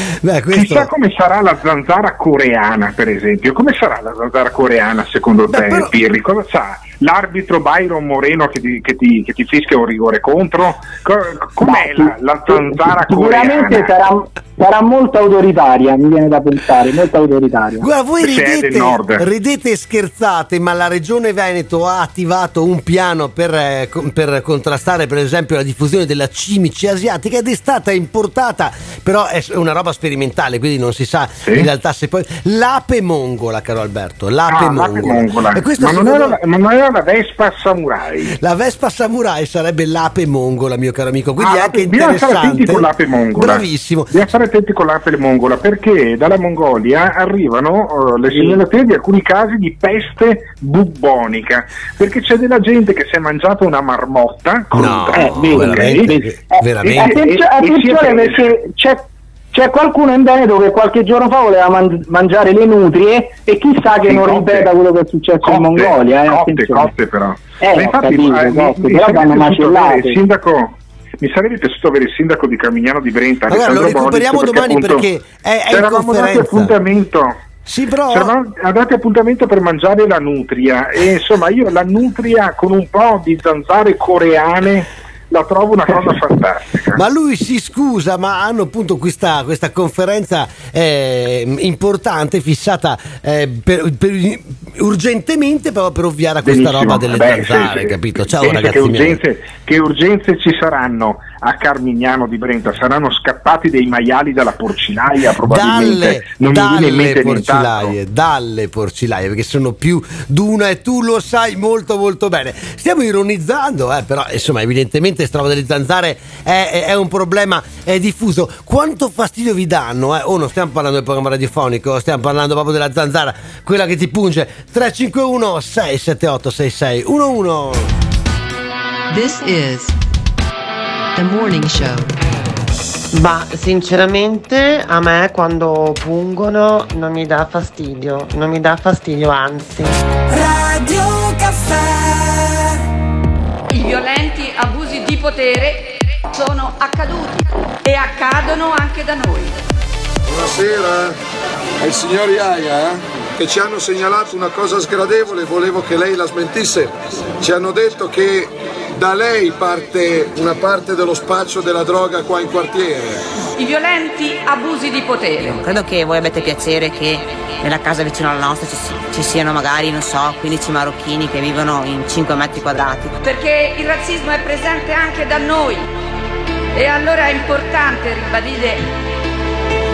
Chissà come sarà la zanzara coreana, per esempio. Come sarà la zanzara coreana secondo te, Pirri? Cosa sa? L'arbitro Byron Moreno che ti, che ti- che ti fischia un rigore contro? Co- com'è la, la zanzara Sicuramente sarà, sarà molto autoritaria, mi viene da pensare, molto autoritaria. Guarda, voi ridete, nord. ridete e scherzate, ma la regione Veneto ha attivato un piano per, eh, per contrastare, per esempio, la diffusione della cimice asiatica ed è stata importata, però è una roba sperimentale, quindi non si sa in realtà se poi. L'ape mongola, caro Alberto, l'ape Ah, l'ape mongola. mongola. E questa Ma non, secondo- era, ma non era la Vespa Samurai? La Vespa Samurai sarebbe l'ape mongola, mio caro amico, quindi Ah, è anche bisogna stare attenti interessante. con l'ape mongola. Bravissimo. Bisogna stare attenti con l'ape mongola perché dalla Mongolia arrivano eh, le segnalazioni di alcuni casi di peste bubbonica. Perché c'è della gente che si è mangiata una marmotta. No, eh, veramente? Eh, Veramente? attenzio- E- e- attenzione perché c'è, c'è qualcuno in Veneto che qualche giorno fa voleva man- mangiare le nutrie e chissà che Sì, non cotte. ripeta quello che è successo Cotte, in Mongolia. Eh, cotte, cotte però. Eh, Ma infatti, capito, eh, mi- cotte, mi però sarebbe vanno piaciuto avere macellate. il sindaco. Mi sarebbe piaciuto avere il sindaco di Carmignano di Brenta. Ma guarda, lo Alessandro Boris, recuperiamo domani appunto perché è- è in conferenza. appuntamento. Sì, però. Ci eravamo dati appuntamento per mangiare la nutria e insomma io la nutria con un po' di zanzare coreane la trovo una cosa fantastica. Ma lui si scusa, ma hanno appunto questa, questa conferenza eh, importante fissata eh, per- per- urgentemente proprio per ovviare a questa Benissimo. roba delle Beh, zanzare, sì, capito? Ciao ragazzi che urgenze, che urgenze ci saranno a Carmignano di Brenta? Saranno scappati dei maiali dalla porcinaia probabilmente. Dalle, non mi viene in dalle porcilaie, dalle porcilaie, perché sono più d'una e tu lo sai molto molto bene. Stiamo ironizzando, eh, però insomma evidentemente sta roba delle zanzare è, è- è un problema è diffuso. Quanto fastidio vi danno? Eh? Oh, non stiamo parlando del programma radiofonico, stiamo parlando proprio della zanzara, quella che ti punge. 351 678 6611 This is the morning show. Ma sinceramente a me quando pungono non mi dà fastidio, non mi dà fastidio, anzi. Radio Caffè. I violenti abusi di potere sono accaduti e accadono anche da noi. Buonasera, è il signor Iaia eh? che ci hanno segnalato una cosa sgradevole, volevo che lei la smentisse. Ci hanno detto che Da lei parte una parte dello spaccio della droga qua in quartiere. I violenti abusi di potere. Credo che voi abbiate piacere che nella casa vicino alla nostra ci, ci siano magari, non so, 15 marocchini che vivono in 5 metri quadrati. Perché il razzismo è presente anche da noi. E allora è importante ribadire.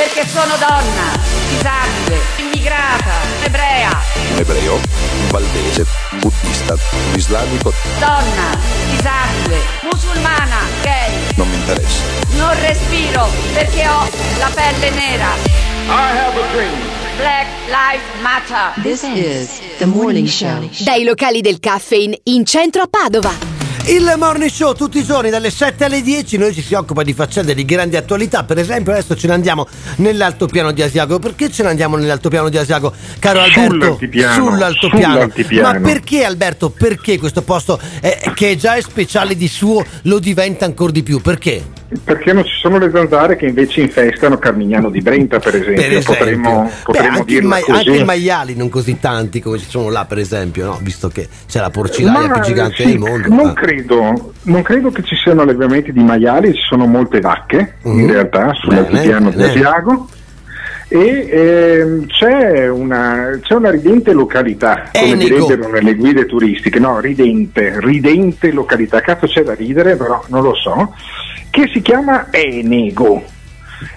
Perché sono donna, disabile, immigrata, ebrea. Un ebreo, un valdese, buddista, un islamico, Donna, disabile, musulmana, gay. non mi interessa. Non respiro perché ho la pelle nera. I have a dream. Black Lives Matter. This is the morning show. Dai locali del caffeine in centro a Padova. Il morning show tutti i giorni dalle 7 alle 10 noi ci si occupa di faccende di grandi attualità. Per esempio adesso ce ne andiamo nell'altopiano di Asiago. Perché ce ne andiamo nell'altopiano di Asiago caro Alberto? Sull'altipiano, sull'altopiano. sull'altipiano. ma perché Alberto? Perché questo posto eh, che già è speciale di suo lo diventa ancora di più? Perché? Perché non ci sono le zanzare che invece infestano Carmignano di Brenta, per esempio. Per esempio. Potremmo, Beh, potremmo anche, dirla mai- così. anche i maiali non così tanti come ci sono là per esempio no? visto che c'è la porcinaia Ma, più gigante sì, del mondo Non Ah. credo, non credo che ci siano allevamenti di maiali, ci sono molte vacche in Mhm. realtà sull'altipiano di. Asiago. E ehm, c'è, una, c'è una ridente località, come Enego. direbbero nelle guide turistiche, no, ridente, ridente località, cazzo c'è da ridere, però non lo so, che si chiama Enego.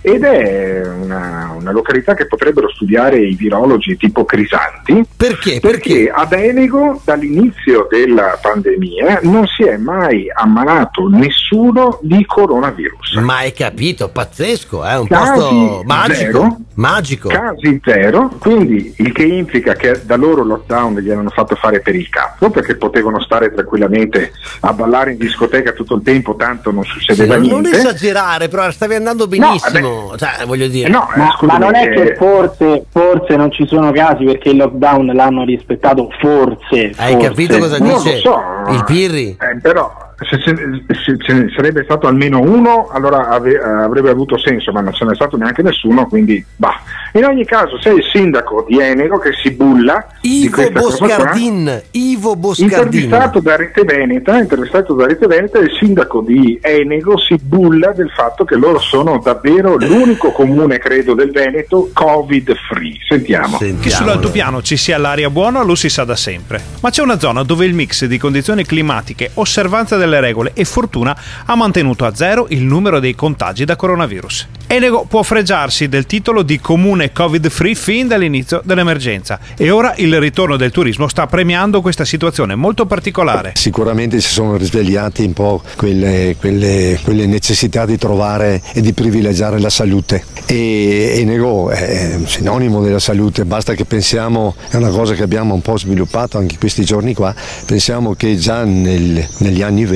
Ed è una, una località che potrebbero studiare i virologi tipo Crisanti. Perché? Perché ad Enego, dall'inizio della pandemia, non si è mai ammalato nessuno di coronavirus. ma hai capito pazzesco è un Casi posto magico zero. magico Casi zero, quindi il che implica che da loro lockdown gli hanno fatto fare per il cazzo perché potevano stare tranquillamente a ballare in discoteca tutto il tempo, tanto non succedeva non, non niente. esagerare, però stavi andando benissimo. Cioè, voglio dire. No, Ma, ma non è che forse, forse non ci sono casi perché il lockdown l'hanno rispettato, forse. Hai forse. capito cosa Non dice so. il Pirri? Eh, però se, ce- se ce ne sarebbe stato almeno uno, allora ave- eh, avrebbe avuto senso, ma non ce n'è stato neanche nessuno, quindi bah. In ogni caso, sei il sindaco di Enego che si bulla Ivo. Boscardin. Ivo Boscardin. Intervistato da Rete Veneta, intervistato da Rete Veneta, il sindaco di Enego si bulla del fatto che loro sono davvero l'unico comune, credo, del Veneto covid free. Sentiamo. Che sull'altopiano ci sia l'aria buona lo si sa da sempre, ma c'è una zona dove il mix di condizioni climatiche, osservanza delle regole e fortuna ha mantenuto a zero il numero dei contagi da coronavirus. Enego può fregiarsi del titolo di comune covid free fin dall'inizio dell'emergenza e ora il ritorno del turismo sta premiando questa situazione molto particolare. Sicuramente si sono risvegliati un po' quelle, quelle- quelle necessità di trovare e di privilegiare la salute. E Enego è sinonimo della salute, basta che pensiamo, è una cosa che abbiamo un po' sviluppato anche questi giorni qua, pensiamo che già nel- negli anni 20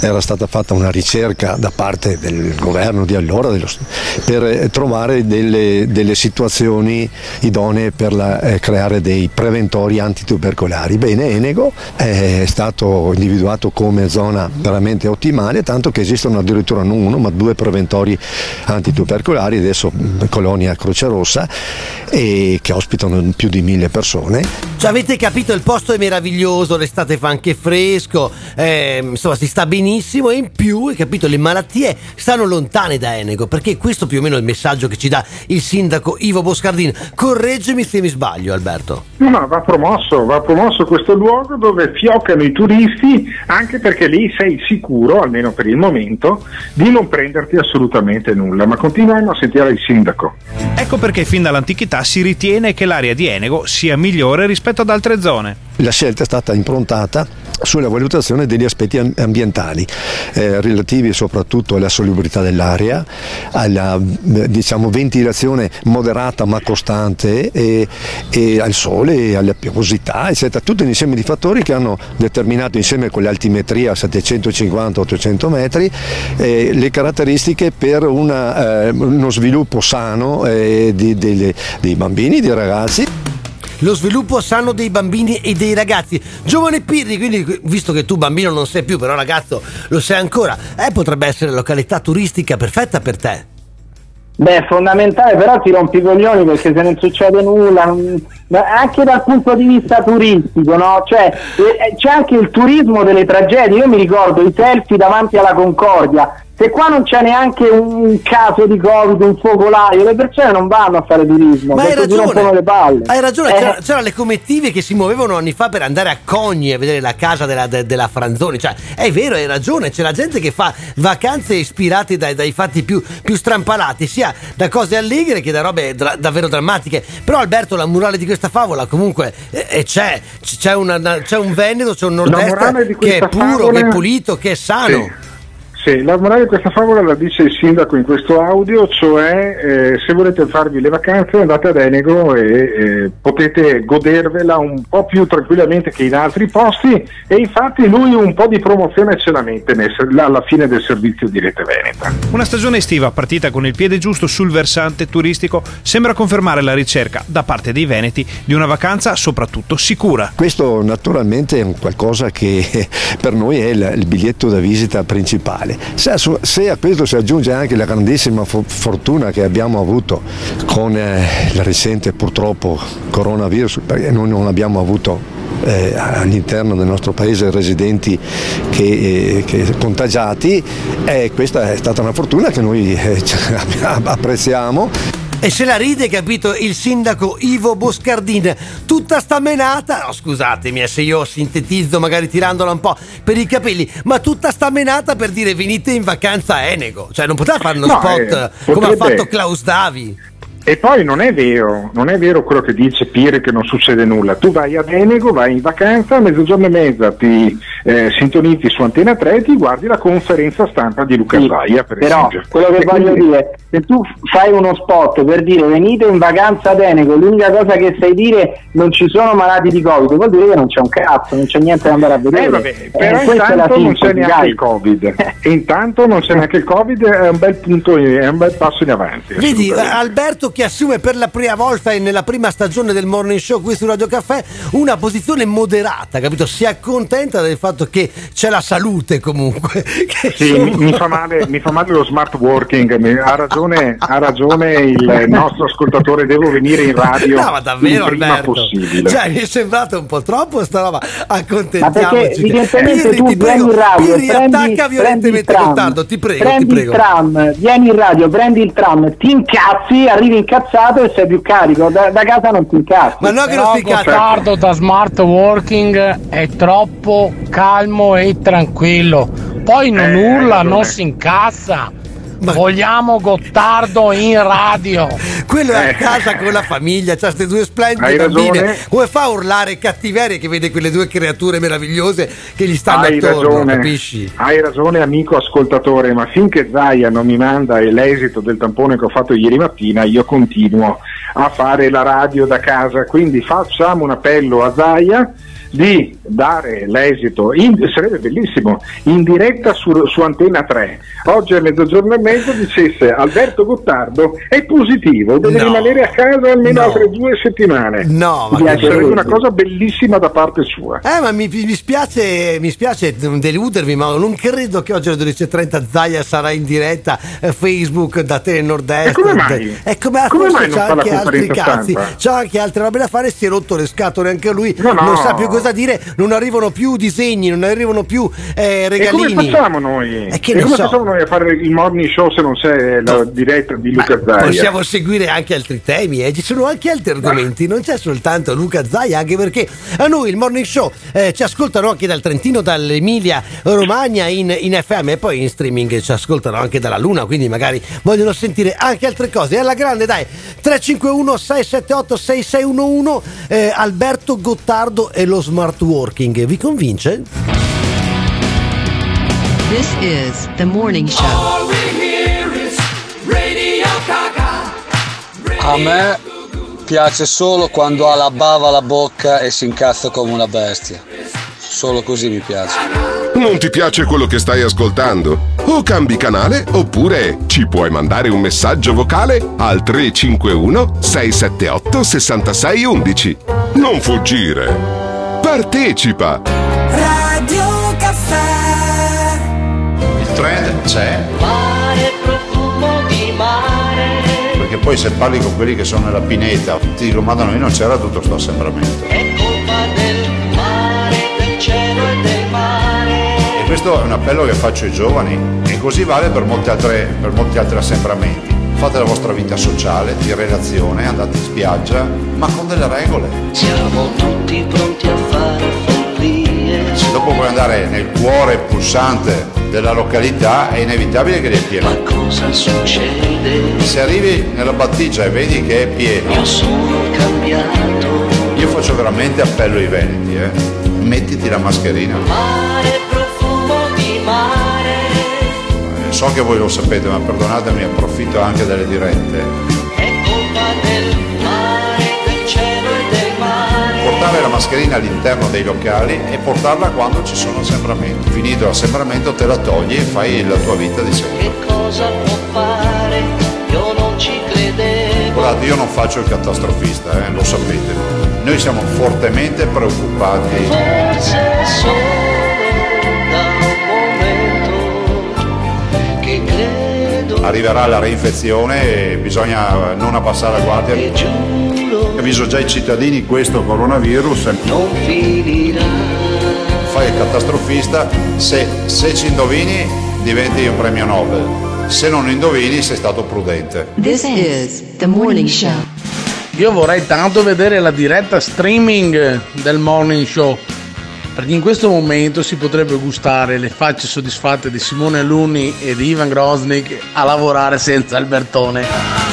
era stata fatta una ricerca da parte del governo di allora dello- per eh, trovare delle, delle situazioni idonee per la- eh, creare dei preventori antitubercolari. Bene, Enego è stato individuato come zona veramente ottimale, tanto che esistono addirittura non uno ma due preventori antitubercolari, adesso mh, Colonia Croce Rossa, e che ospitano più di mille persone. Cioè, avete capito, il posto è meraviglioso, l'estate fa anche fresco, ehm, insomma si sta benissimo e in più, hai capito, le malattie stanno lontane da Enego, perché questo più o meno è il messaggio che ci dà il sindaco Ivo Boscardin. Correggimi se mi sbaglio, Alberto. No, no, va promosso, va promosso questo luogo dove fioccano i turisti, anche perché lì sei sicuro, almeno per il momento, di non prenderti assolutamente nulla. Ma continuiamo a sentire il sindaco. Ecco perché fin dall'antichità si ritiene che l'area di Enego sia migliore rispetto ad altre zone. La scelta è stata improntata sulla valutazione degli aspetti am- ambientali eh, relativi soprattutto alla salubrità dell'aria, alla eh, diciamo, ventilazione moderata ma costante e, e al sole, e alla piovosità, eccetera. Tutto un insieme di fattori che hanno determinato insieme con l'altimetria a 750-800 metri eh, le caratteristiche per una, eh, uno sviluppo sano eh, di- delle- dei bambini, dei ragazzi. Lo sviluppo sano dei bambini e dei ragazzi. Giovane Pirri, quindi visto che tu bambino non sei più, però ragazzo lo sei ancora, eh, potrebbe essere la località turistica perfetta per te. Beh, è fondamentale, però ti rompi i coglioni perché se non succede nulla, anche dal punto di vista turistico, no? Cioè, eh, c'è anche il turismo delle tragedie. Io mi ricordo i selfie davanti alla Concordia. Se qua non c'è neanche un caso di Covid, un focolaio, le persone non vanno a fare turismo, Ma hai ragione, le palle. hai ragione, Eh, c'era- c'erano le comitive che si muovevano anni fa per andare a Cogni a vedere la casa della, de- della Franzoni, cioè è vero, hai ragione, c'è la gente che fa vacanze ispirate dai, dai fatti più, più strampalati, sia da cose allegre che da robe dra- davvero drammatiche, però Alberto la morale di questa favola comunque eh, eh, c'è, c'è, una- c'è un Veneto, c'è un nord-est che è puro, favola- che è pulito, che è sano. Sì. Sì, la morale di questa favola la dice il sindaco in questo audio, cioè eh, se volete farvi le vacanze andate ad Enego e eh, potete godervela un po' più tranquillamente che in altri posti e infatti lui un po' di promozione ce la mette alla fine del servizio di Rete Veneta. Una stagione estiva partita con il piede giusto sul versante turistico sembra confermare la ricerca da parte dei veneti di una vacanza soprattutto sicura. Questo naturalmente è un qualcosa che per noi è il, il biglietto da visita principale. Se a, su- se a questo si aggiunge anche la grandissima fo- fortuna che abbiamo avuto con eh, la recente purtroppo coronavirus, perché noi non abbiamo avuto eh, all'interno del nostro paese residenti che, eh, che contagiati, eh, questa è stata una fortuna che noi eh, apprezziamo. E se la ride, capito, il sindaco Ivo Boscardin. Tutta sta menata, no, scusatemi eh, se io sintetizzo magari tirandola un po' per i capelli, ma tutta sta menata per dire venite in vacanza a Enego. Cioè non poteva fare uno No, spot eh, come ha fatto Klaus Davi. E poi non è vero, non è vero quello che dice Pire che non succede nulla. Tu vai ad Enego, vai in vacanza, a mezzogiorno e mezza ti eh, sintonizzi su Antena 3 e ti guardi la conferenza stampa di Luca Sì, Zaia, per però esempio. quello che E voglio quindi- dire se tu fai uno spot per dire venite in vacanza ad Enego l'unica cosa che sai dire non ci sono malati di covid vuol dire che non c'è un cazzo non c'è niente da andare a vedere Eh, vabbè, Eh, però la intanto non c'è neanche dai. il Covid. E intanto non c'è neanche il Covid, è un bel punto, è un bel passo in avanti. Vedi. Alberto che assume per la prima volta e nella prima stagione del morning show qui su Radio Caffè una posizione moderata, capito? Si accontenta del fatto che c'è la salute comunque. Che Sì, mi, mi fa male, mi fa male lo smart working, mi- ha, ragione, ha ragione il nostro ascoltatore, devo venire in radio No, ma davvero il prima Alberto. possibile. Cioè, mi è sembrato un po' troppo sta roba. Ma Accontentiamoci. perché evidentemente Pirri, tu ti vieni prego, in radio, Pirri, prendi, attacca prendi il violentemente tram, Gottardo, ti prego, prendi ti prego. il tram, vieni in radio, prendi il tram, ti incazzi, arrivi incazzato e sei più carico, da, da casa non ti incazzi. Ma no che non Però si incazza. Gottardo da smart working è troppo calmo e tranquillo. Poi non Eh, urla, non si incazza. Vogliamo Gottardo in radio. Quello è a Eh. casa con la famiglia, c'ha queste due splendide Hai bambine. ragione. Come fa a urlare cattiveria che vede quelle due creature meravigliose che gli stanno Hai attorno, ragione, capisci? hai ragione amico ascoltatore, ma finché Zaia non mi manda l'esito del tampone che ho fatto ieri mattina, io continuo a fare la radio da casa, quindi facciamo un appello a Zaia di dare l'esito, in- sarebbe bellissimo, in diretta su, su Antenna 3. Oggi a mezzogiorno e mezzo dicesse Alberto Gottardo è positivo, deve No. rimanere a casa almeno No. altre due settimane. No, ma Sarebbe una cosa bellissima da parte sua. Eh, ma mi, mi spiace, mi spiace deludervi, ma non credo che oggi alle 12.30 Zaia sarà in diretta eh, Facebook da Tele Nord-Est. E come mai? E come, ah, Come forse mai non c'ha anche altri cazzi, c'ha anche altre robe da fare, si è rotto le scatole anche lui, no. non sa più cosa dire, non arrivano più disegni, non arrivano più eh, E regalini. come facciamo noi? E che E ne come so. facciamo noi a fare il morning show se non c'è la diretta di Luca Zaia? Possiamo seguire anche altri temi, eh. ci sono anche altri argomenti, non c'è soltanto Luca Zaia, anche perché a noi il morning show eh, ci ascoltano anche dal Trentino, dall'Emilia Romagna in, in FM e poi in streaming ci ascoltano anche dalla Luna, quindi magari vogliono sentire anche altre cose. Alla grande dai, 351 678 6611 eh, Alberto Gottardo e lo smart working, vi convince? This is the morning show. All we hear is Radio Gaga. A me piace solo quando ha la bava alla bocca e si incazza come una bestia. Solo così mi piace. Non ti piace quello che stai ascoltando? O cambi canale oppure ci puoi mandare un messaggio vocale al 351 678 6611. Non fuggire. Partecipa. Radio Caffè. Il trend c'è, Mare profumo di mare. perché poi se parli con quelli che sono nella pineta ti dicono ma da noi non c'era tutto sto assembramento. È colpa del mare, del cielo e del mare. E questo è un appello che faccio ai giovani e così vale per, molte altre- per molti altri assembramenti. Fate la vostra vita sociale, di relazione, andate in spiaggia, ma con delle regole. Siamo tutti pronti a fare follie. Se dopo vuoi andare nel cuore pulsante della località è inevitabile che sia pieno. Ma cosa succede? Se arrivi nella battigia e vedi che è pieno, Io sono cambiato. io faccio veramente appello ai veneti, eh. mettiti la mascherina. Mare So che voi lo sapete, ma perdonatemi, approfitto anche delle dirette. È colpa del mare, del cielo e del mare. Portare la mascherina all'interno dei locali e portarla quando ci sono assembramenti. Finito l'assembramento te la togli e fai la tua vita di sempre. Cosa può fare? Io non ci credevo. Guardate, io non faccio il catastrofista, eh, lo sapete. Noi siamo fortemente preoccupati. Forse solo Arriverà la reinfezione e bisogna non abbassare la guardia. Avviso già i cittadini questo coronavirus. non finirà. Fai il catastrofista, se, se ci indovini diventi un premio Nobel. Se non indovini sei stato prudente. This is the morning show. Io vorrei tanto vedere la diretta streaming del morning show. Perché in questo momento si potrebbe gustare le facce soddisfatte di Simone Alunni e di Ivan Grosnik a lavorare senza Albertone.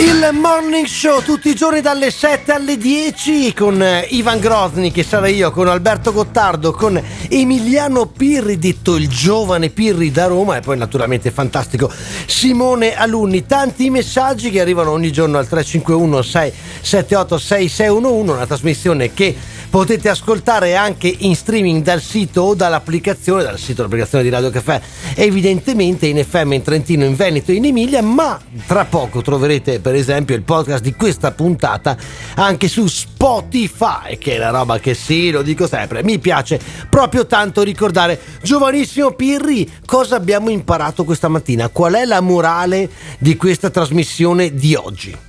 Il morning show tutti i giorni dalle 7 alle 10 con eh, Ivan Grozny che sarà io, con Alberto Gottardo, con Emiliano Pirri, detto il giovane Pirri da Roma e poi naturalmente fantastico Simone Alunni. Tanti messaggi che arrivano ogni giorno al 351 678 6611, una trasmissione che potete ascoltare anche in streaming dal sito o dall'applicazione, dal sito dell'applicazione di Radio Caffè, evidentemente in FM in Trentino, in Veneto e in Emilia, ma tra poco troverete per esempio il podcast di questa puntata anche su Spotify, che è la roba che sì, lo dico sempre, mi piace proprio tanto ricordare. Giovanissimo Pirri, cosa abbiamo imparato questa mattina? Qual è la morale di questa trasmissione di oggi?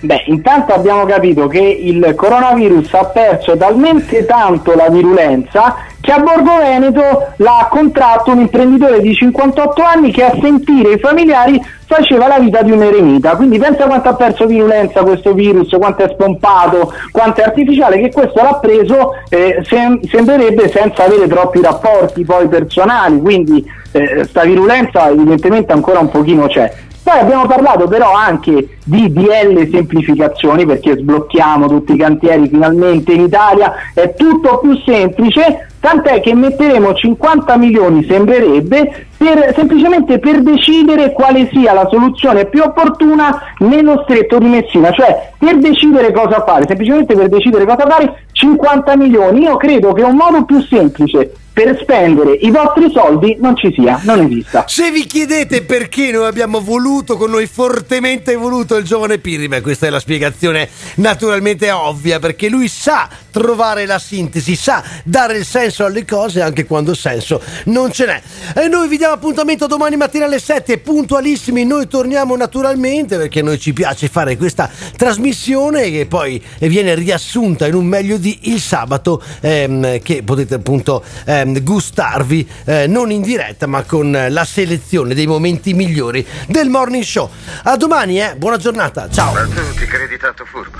Beh, intanto abbiamo capito che il coronavirus ha perso talmente tanto la virulenza che a Borgo Veneto l'ha contratto un imprenditore di 58 anni che a sentire i familiari faceva la vita di un eremita. Quindi pensa quanto ha perso virulenza questo virus, quanto è spompato, quanto è artificiale, che questo l'ha preso, eh, sem- sembrerebbe senza avere troppi rapporti poi personali, quindi eh, sta virulenza evidentemente ancora un pochino c'è. Poi abbiamo parlato però anche di DL semplificazioni perché sblocchiamo tutti i cantieri finalmente in Italia, è tutto più semplice, tant'è che metteremo 50 milioni, sembrerebbe, per, semplicemente per decidere quale sia la soluzione più opportuna nello stretto di Messina, cioè per decidere cosa fare, semplicemente per decidere cosa fare 50 milioni. Io credo che un modo più semplice per spendere i vostri soldi non ci sia, non esista. Se vi chiedete perché noi abbiamo voluto, con noi fortemente voluto il giovane Pirri, beh questa è la spiegazione naturalmente ovvia, perché lui sa trovare la sintesi, sa dare il senso alle cose anche quando senso non ce n'è. E noi vi diamo appuntamento domani mattina alle 7, puntualissimi, noi torniamo naturalmente perché a noi ci piace fare questa trasmissione che poi viene riassunta in un meglio di il sabato ehm, che potete appunto ehm, gustarvi eh, non in diretta ma con la selezione dei momenti migliori del morning show. A domani, eh? buona giornata, ciao. Ma tu ti credi tanto furbo?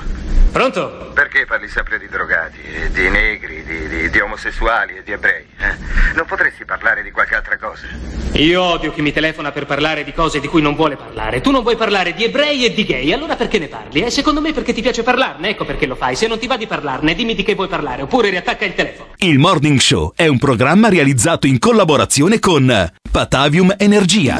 Pronto? Perché parli sempre di drogati? di negri, di, di- di omosessuali e di ebrei. Eh? Non potresti parlare di qualche altra cosa? Io odio chi mi telefona per parlare di cose di cui non vuole parlare. Tu non vuoi parlare di ebrei e di gay, allora perché ne parli? E secondo me perché ti piace parlarne, ecco perché lo fai. Se non ti va di parlarne, dimmi di che vuoi parlare, oppure riattacca il telefono. Il Morning Show è un programma realizzato in collaborazione con Patavium Energias.